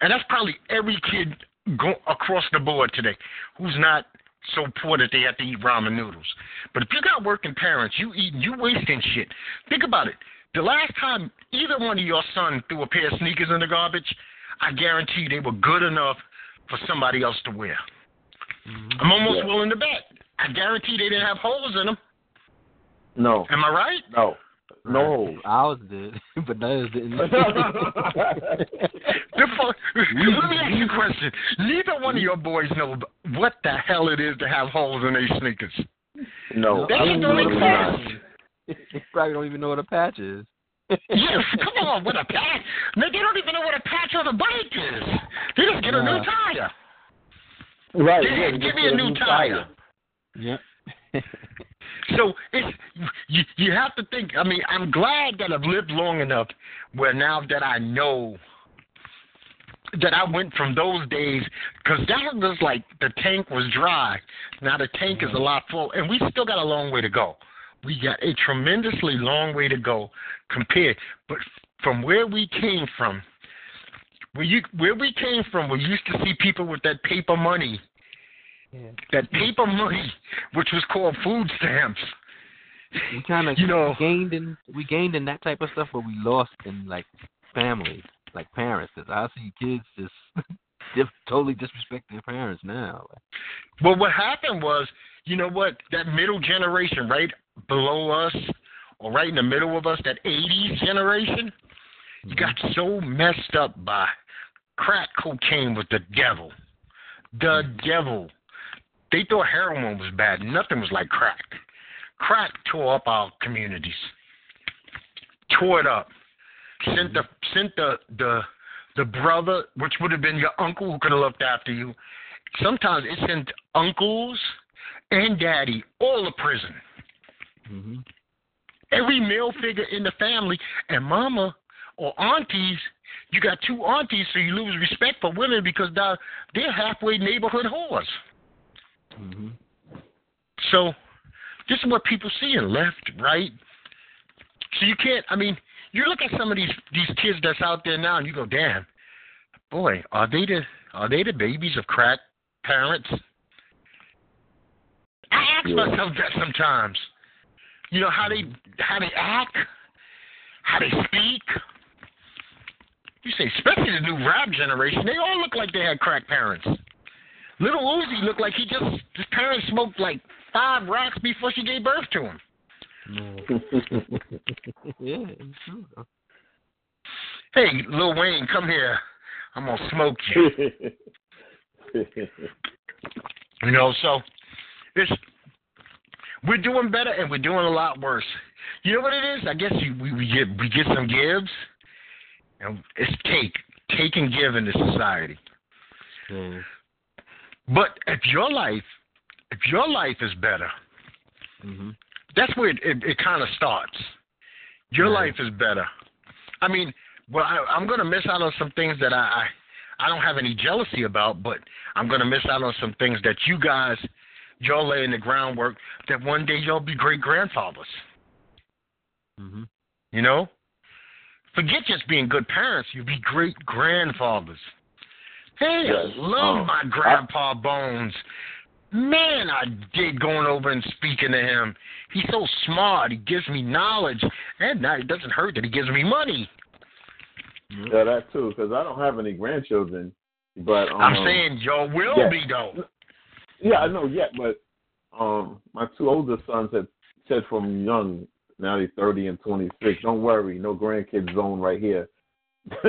And that's probably every kid go across the board today who's not so poor that they have to eat ramen noodles. But if you got working parents, you eating, you wasting shit. Think about it. The last time either one of your sons threw a pair of sneakers in the garbage, I guarantee they were good enough for somebody else to wear. I'm almost Yeah. willing to bet. I guarantee they didn't have holes in them. No, Am I right? no, no. Ours did, but theirs didn't. The fu- Let me ask you a question. Neither one of your boys know what the hell it is to have holes in their sneakers. no. That shit don't absolutely not. exist. You probably don't even know what a patch is. Yes, come on, what a patch. Man, they don't even know what a patch on a bike is. They just get a new tire. Right. Yeah, yeah, give just me get a new tire. Yep. So it's you. You have to think. I mean, I'm glad that I've lived long enough where now that I know that I went from those days because that was like the tank was dry. Now the tank is a mm-hmm. lot full, and we still got a long way to go. We got a tremendously long way to go compared, but from where we came from, where you where we came from, we used to see people with that paper money Yeah. that paper money, which was called food stamps. We kind of You know- gained in we gained in that type of stuff, but we lost in like families, like parents. Cause I see kids just dif- totally disrespect their parents now. Well, what happened was, you know what? That middle generation, right below us, or right in the middle of us, that 80s generation, you got mm-hmm. so messed up by crack cocaine was the devil. The mm. devil. They thought heroin was bad. Nothing was like crack. Crack tore up our communities. Tore it up. Sent the sent the the the brother, which would have been your uncle who could have looked after you. Sometimes it sent uncles and daddy all to prison. hmm Every male figure in the family and mama or aunties, you got two aunties, so you lose respect for women because they're, they're halfway neighborhood whores. Hmm So this is what people seeing left, right. So you can't. I mean, you look at some of these these kids that's out there now, and you go, "Damn, boy, are they the are they the babies of crack parents?" I ask Yeah. myself that sometimes. You know how they how they act, how they speak. You say, especially the new rap generation, they all look like they had crack parents. Little Uzi looked like he just his parents smoked like five rocks before she gave birth to him. yeah, it's true. though. Hey, Lil Wayne, come here. I'm gonna smoke you. You know, so it's we're doing better and we're doing a lot worse. You know what it is? I guess you, we, we get we get some gives, and it's take take and give in this society. Yeah. But if your life, if your life is better, hmm that's where it, it, it kind of starts. Your Right. life is better. I mean, well, I, I'm going to miss out on some things that I, I I don't have any jealousy about, but I'm going to miss out on some things that you guys, y'all laying the groundwork that one day y'all be great grandfathers. hmm You know, forget just being good parents. You'll be great grandfathers. Hey, Yes. I love Um, my grandpa Bones. Man, I did going over and speaking to him. He's so smart. He gives me knowledge, and now it doesn't hurt that he gives me money. yeah, that too. Because I don't have any grandchildren, but um, I'm saying y'all will yeah. be though. Yeah, I know yet, but um, my two older sons have said from young, now they're 30 and 26. Don't worry, no grandkids zone right here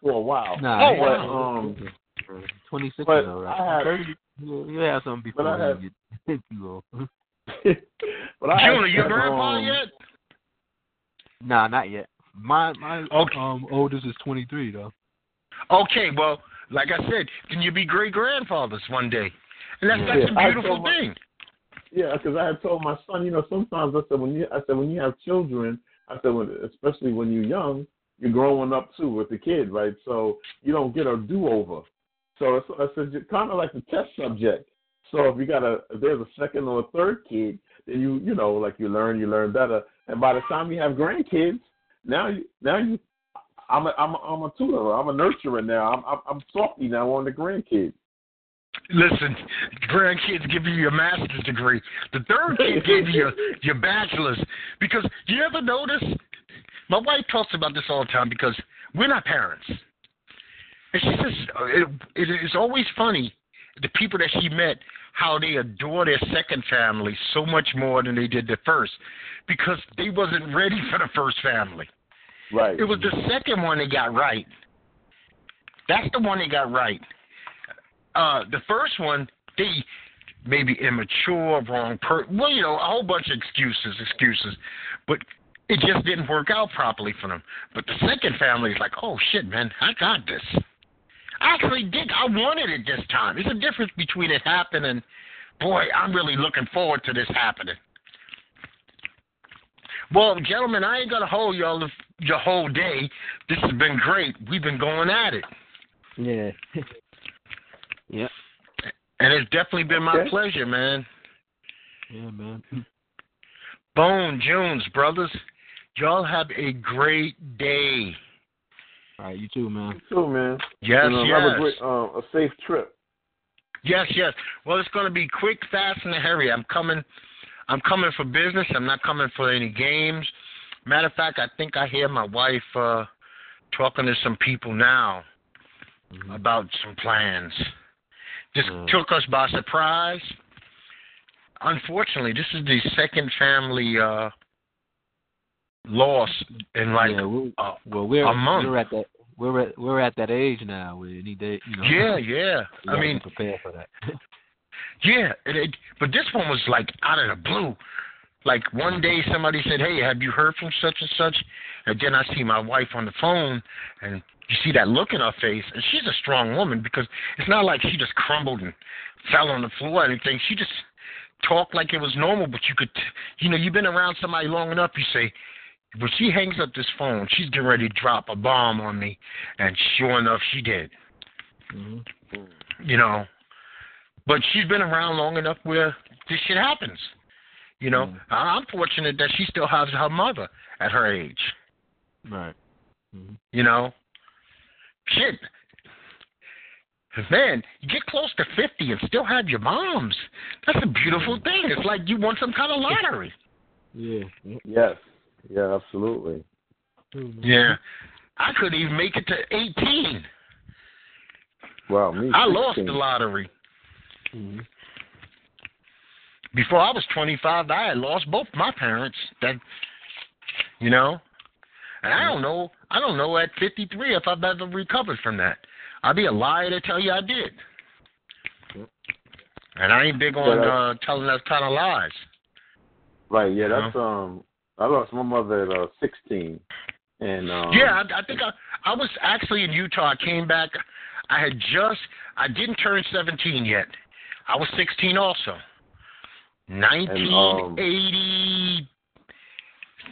for a while. Nah, Oh, yeah. Um, twenty six but though, right? I had- Thirty. You, you have something But before I had- you get too old. but I June, are had you said, grandpa um, yet? Nah, not yet. My my Okay. um oldest is twenty three though. Okay, well, like I said, can you be great grandfathers one day? And that's Yeah. that's a I beautiful told my- thing. Yeah, because I had told my son, you know, sometimes I said when you, I said when you have children, I said when, especially when you're young, you're growing up too with the kid, right? So you don't get a do over. So it's, I said kind of like a test subject. So if you got a, if there's a second or a third kid, then you, you know, like you learn, you learn better. And by the time you have grandkids, now you, now you, I'm a, I'm a, I'm a tutor, I'm a nurturer now. I'm, I'm, I'm softy now on the grandkids. Listen, grandkids give you your master's degree. The third kid gave you your, your bachelor's. Because you ever notice? My wife talks about this all the time because we're not parents. And she says it, it is always funny the people that she met how they adore their second family so much more than they did the first because they wasn't ready for the first family. Right. It was the second one they got right. That's the one they got right. Uh, the first one, they maybe immature, wrong per well, you know, a whole bunch of excuses, excuses. But it just didn't work out properly for them. But the second family is like, oh shit, man, I got this. I actually did. I wanted it this time. There's a difference between it happening. Boy, I'm really looking forward to this happening. Well, gentlemen, I ain't gonna hold y'all the, your whole day. This has been great. We've been going at it, Yeah. yeah. and it's definitely been my Okay. pleasure, man. Yeah, man. Bone Jones, brothers, y'all have a great day. All right, you too, man. You too, man. Yes, And, uh, yes, Have a great, uh, a safe trip. yes, yes. Well, it's gonna be quick, fast, and hurry. I'm coming. I'm coming for business. I'm not coming for any games. Matter of fact, I think I hear my wife uh, talking to some people now Mhm. about some plans. This Mm. took us by surprise. Unfortunately, this is the second family uh, loss in like yeah, we're, uh, well, we're a month. we're at that we're at we're at that age now where you need to you know. yeah, yeah. I mean, prepare for that. yeah. It, it, but this one was like out of the blue. Like one day somebody said, "Hey, have you heard from such and such?" And then I see my wife on the phone, and you see that look in her face, and she's a strong woman because it's not like she just crumbled and fell on the floor or anything. She just talked like it was normal, but you could, you know, you've been around somebody long enough. You say, when she hangs up this phone, she's getting ready to drop a bomb on me, and sure enough, she did. hmm You know, but she's been around long enough where this shit happens. You know, Mm. I'm fortunate that she still has her mother at her age. Right. hmm You know, shit. Man, you get close to 50 and still have your moms. That's a beautiful thing. It's like you won some kind of lottery. Yeah. yeah. Yes. Yeah, absolutely. Yeah. I couldn't even make it to 18. Wow, me. I lost the lottery. Mm-hmm. Before I was 25, I had lost both my parents. That, you know, and I don't know. I don't know at 53 if I've ever recovered from that. I'd be a liar to tell you I did. And I ain't big on uh, telling that kind of lies. Right. Yeah. You That's um. I lost my mother at uh, 16, and um, Yeah, I, I think I I was actually in Utah. I came back. I had just I didn't turn 17 yet. I was 16 also. 1980.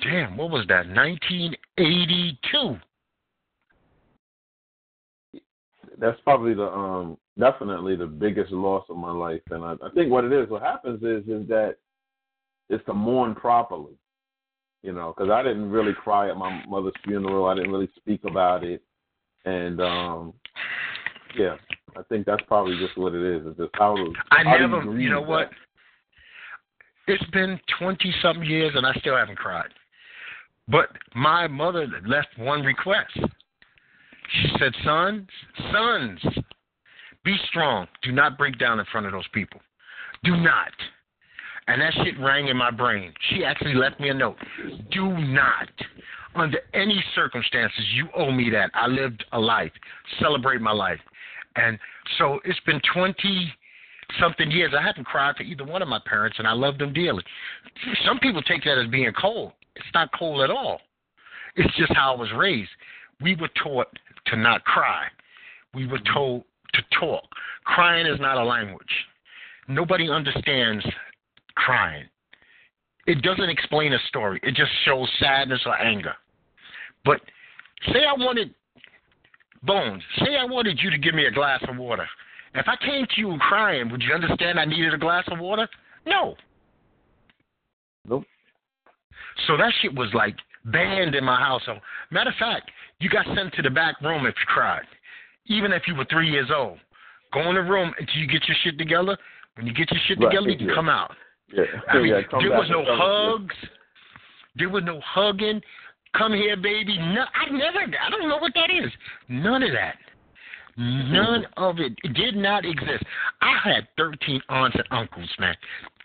damn, what was that? 1982. that's probably the um definitely the biggest loss of my life and I, I think what it is what happens is is that it's to mourn properly you know because i didn't really cry at my mother's funeral i didn't really speak about it and um yeah i think that's probably just what it is it's just how to I how never, grieve you know that? what? It's been 20 something years and I still haven't cried. But my mother left one request. She said, Sons, sons, be strong. Do not break down in front of those people. Do not. And that shit rang in my brain. She actually left me a note. Do not, under any circumstances, you owe me that. I lived a life. Celebrate my life. And so it's been 20 something years. I haven't cried for either one of my parents, and I love them dearly. Some people take that as being cold. It's not cold at all. It's just how I was raised. We were taught to not cry. We were told to talk. Crying is not a language. Nobody understands crying. It doesn't explain a story. It just shows sadness or anger. But say I wanted Bones, say I wanted you to give me a glass of water. If I came to you crying, would you understand I needed a glass of water? No. Nope. So that shit was like banned in my household. Matter of fact, you got sent to the back room if you cried, even if you were three years old. Go in the room until you get your shit together. When you get your shit Right, together, you can come out. Yeah I mean, yeah, there was no hugs. There was no hugging. Come here, baby. No, I never. I don't know what that is. None of that. None of it. It did not exist. I had 13 aunts and uncles, man.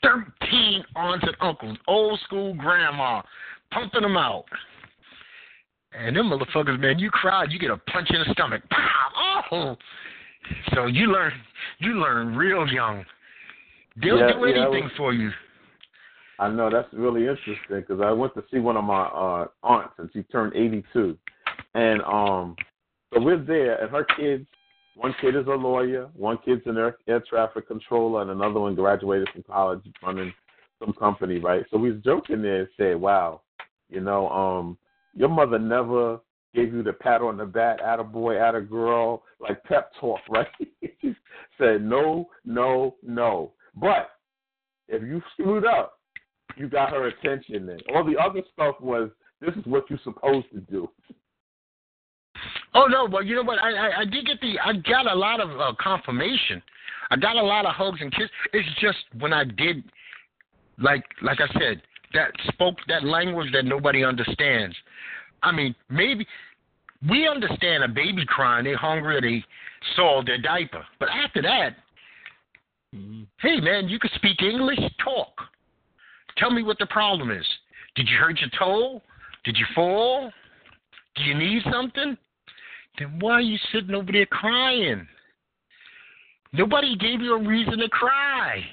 13 aunts and uncles. Old school grandma. Pumping them out. And them motherfuckers, man, you cried, you get a punch in the stomach. Pow! Oh! So you learn, you learn real young. They'll Yeah, do yeah, anything was- for you. I know that's really interesting because I went to see one of my uh, aunts and she turned 82, and um, so we're there and her kids. One kid is a lawyer, one kid's an air, air traffic controller, and another one graduated from college running some company, right? So we was joking there and said, "Wow, you know, um, your mother never gave you the pat on the back, at a boy, at a girl, like pep talk, right? she said no, no, no. But if you screwed up, you got her attention then. All the other stuff was this is what you're supposed to do. Oh no, but you know what? I I, I did get the I got a lot of uh, confirmation. I got a lot of hugs and kisses. It's just when I did, like like I said, that spoke that language that nobody understands. I mean, maybe we understand a baby crying, they're hungry, they soiled their diaper. But after that, Hey man, you can speak English, talk. Tell me what the problem is. Did you hurt your toe? Did you fall? Do you need something? Then why are you sitting over there crying? Nobody gave you a reason to cry.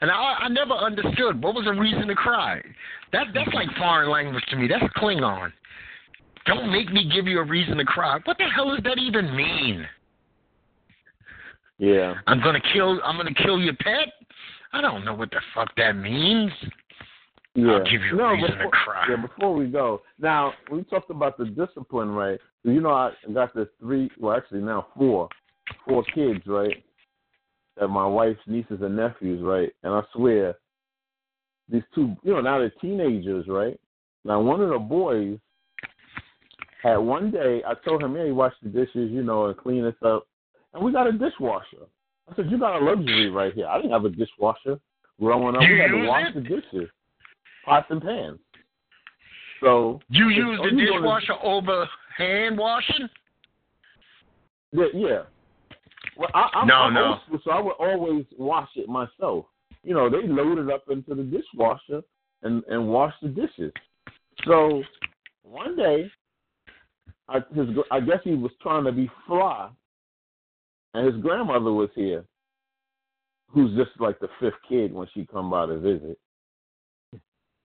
And I, I never understood what was a reason to cry. That that's like foreign language to me. That's Klingon. Don't make me give you a reason to cry. What the hell does that even mean? Yeah. I'm gonna kill. I'm gonna kill your pet. I don't know what the fuck that means. Yeah. I'll give you a no, reason before, to cry. Yeah, before we go. Now, we talked about the discipline, right? You know, I got this three, well, actually now four, four kids, right? That my wife's nieces and nephews, right? And I swear, these two, you know, now they're teenagers, right? Now, one of the boys had one day, I told him, hey, wash the dishes, you know, and clean this up. And we got a dishwasher. I said, you got a luxury right here. I didn't have a dishwasher growing up. You we had to wash it? the dishes, pots and pans. So You use the dishwasher over hand washing? yeah, yeah. Well, I, I'm, No, I'm no. old so I would always wash it myself. You know, they load it up into the dishwasher and and wash the dishes. So one day, I his I guess he was trying to be fly, and his grandmother was here, who's just like the fifth kid when she come by to visit.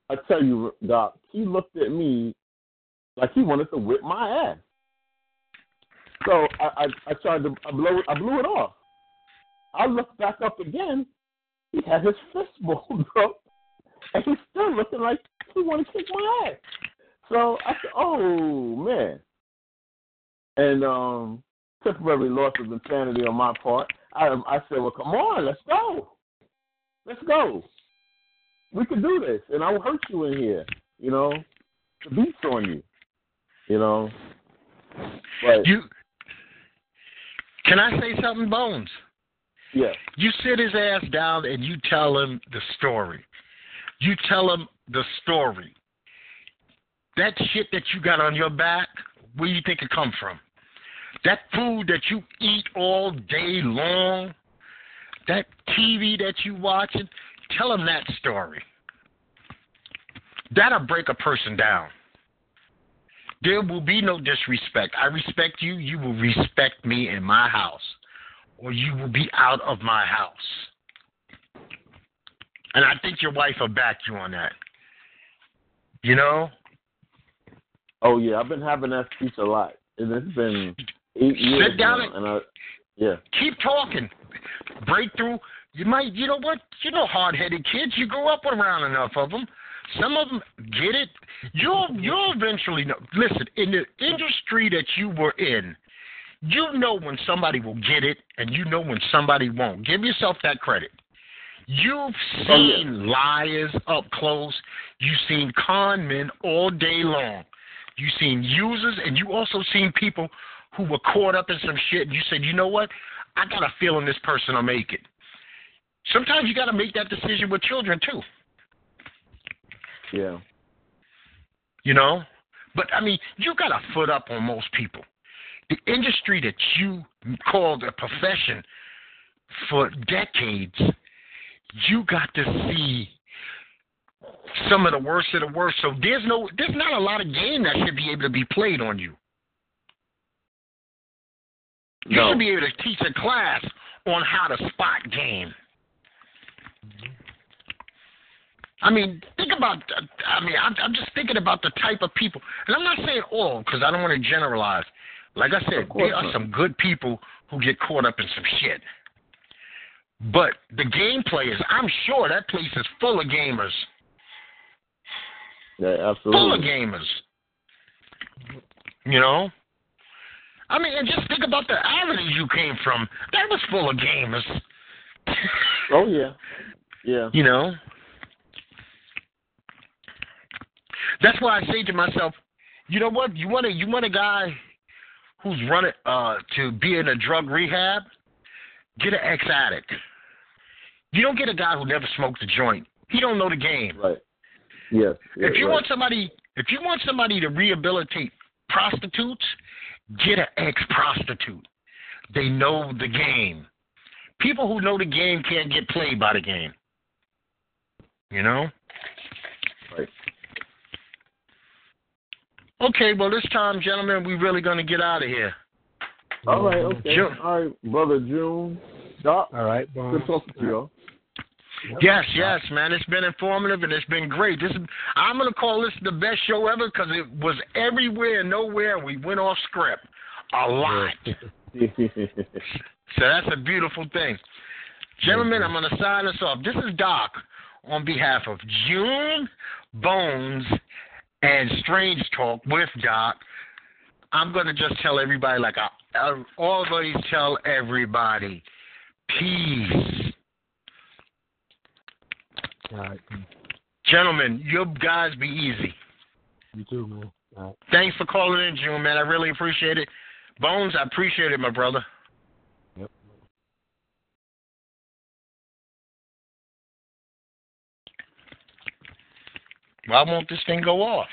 I tell you, Doc, he looked at me like he wanted to whip my ass. So I, I, I tried to I blow I blew it off. I looked back up again. He had his fist balled up, and he's still looking like he wanted to kick my ass. So I said, "Oh man!" And um, temporary loss of insanity on my part. I I said, "Well, come on, let's go, let's go. We can do this, and I will hurt you in here. You know, the beats on you. You know." But You can I say something, Bones? yeah, You sit his ass down and you tell him the story. You tell him the story. That shit that you got on your back, where you think it come from? That food that you eat all day long, that TV that you watching, tell them that story. That'll break a person down. There will be no disrespect. I respect you. You will respect me in my house, or you will be out of my house. And I think your wife will back you on that. You know? Oh yeah, I've been having that speech a lot, and it's been eight years Sit down now, and I yeah Keep talking. Breakthrough. You might, you know what? You know, hard-headed kids. You grow up around enough of them. Some of them get it. You'll, you'll eventually know. Listen, in the industry that you were in, you know when somebody will get it, and you know when somebody won't. Give yourself that credit. You've Oh, seen liars up close. You've seen con men all day long. You've seen users, and you also seen people who were caught up in some shit. And you said, you know what? I got a feeling this person will make it. Sometimes you got to make that decision with children too. yeah You know, but I mean, you got a foot up on most people. The industry that you called a profession for decades, you got to see some of the worst of the worst. So there's no, there's not a lot of game that should be able to be played on you. You no should be able to teach a class on how to spot game. I mean, think about. I mean, I'm, I'm just thinking about the type of people, and I'm not saying all because I don't want to generalize. Like I said, there are not. some good people who get caught up in some shit. But the game players, I'm sure that place is full of gamers. yeah absolutely. Full of gamers. You know? I mean, and just think about the avenue you came from. That was full of gamers. oh yeah yeah You know? That's why I say to myself, you know what? You want a you want a guy who's running uh to be in a drug rehab? Get an ex addict. You don't get a guy who never smoked a joint. He don't know the game. right yes yeah, if you right. want somebody if you want somebody to rehabilitate prostitutes, get an ex prostitute. They know the game. People who know the game can't get played by the game. You know? Right. Okay, well this time, gentlemen, we're really gonna get out of here. all right okay June. all right brother June Doc All right, good talking to you Yes, yes, man. It's been informative and it's been great. This is, I'm gonna call this the best show ever because it was everywhere, and nowhere. We went off script a lot. So that's a beautiful thing. Gentlemen, I'm going to sign us off. This is Doc on behalf of June, Bones, and Strange Talk with Doc. I'm going to just tell everybody, like I, I always tell everybody, peace. Right. Gentlemen, you guys be easy. You too, man. Right. Thanks for calling in, June, man. I really appreciate it. Bones, I appreciate it, my brother. Yep. Why won't this thing go off?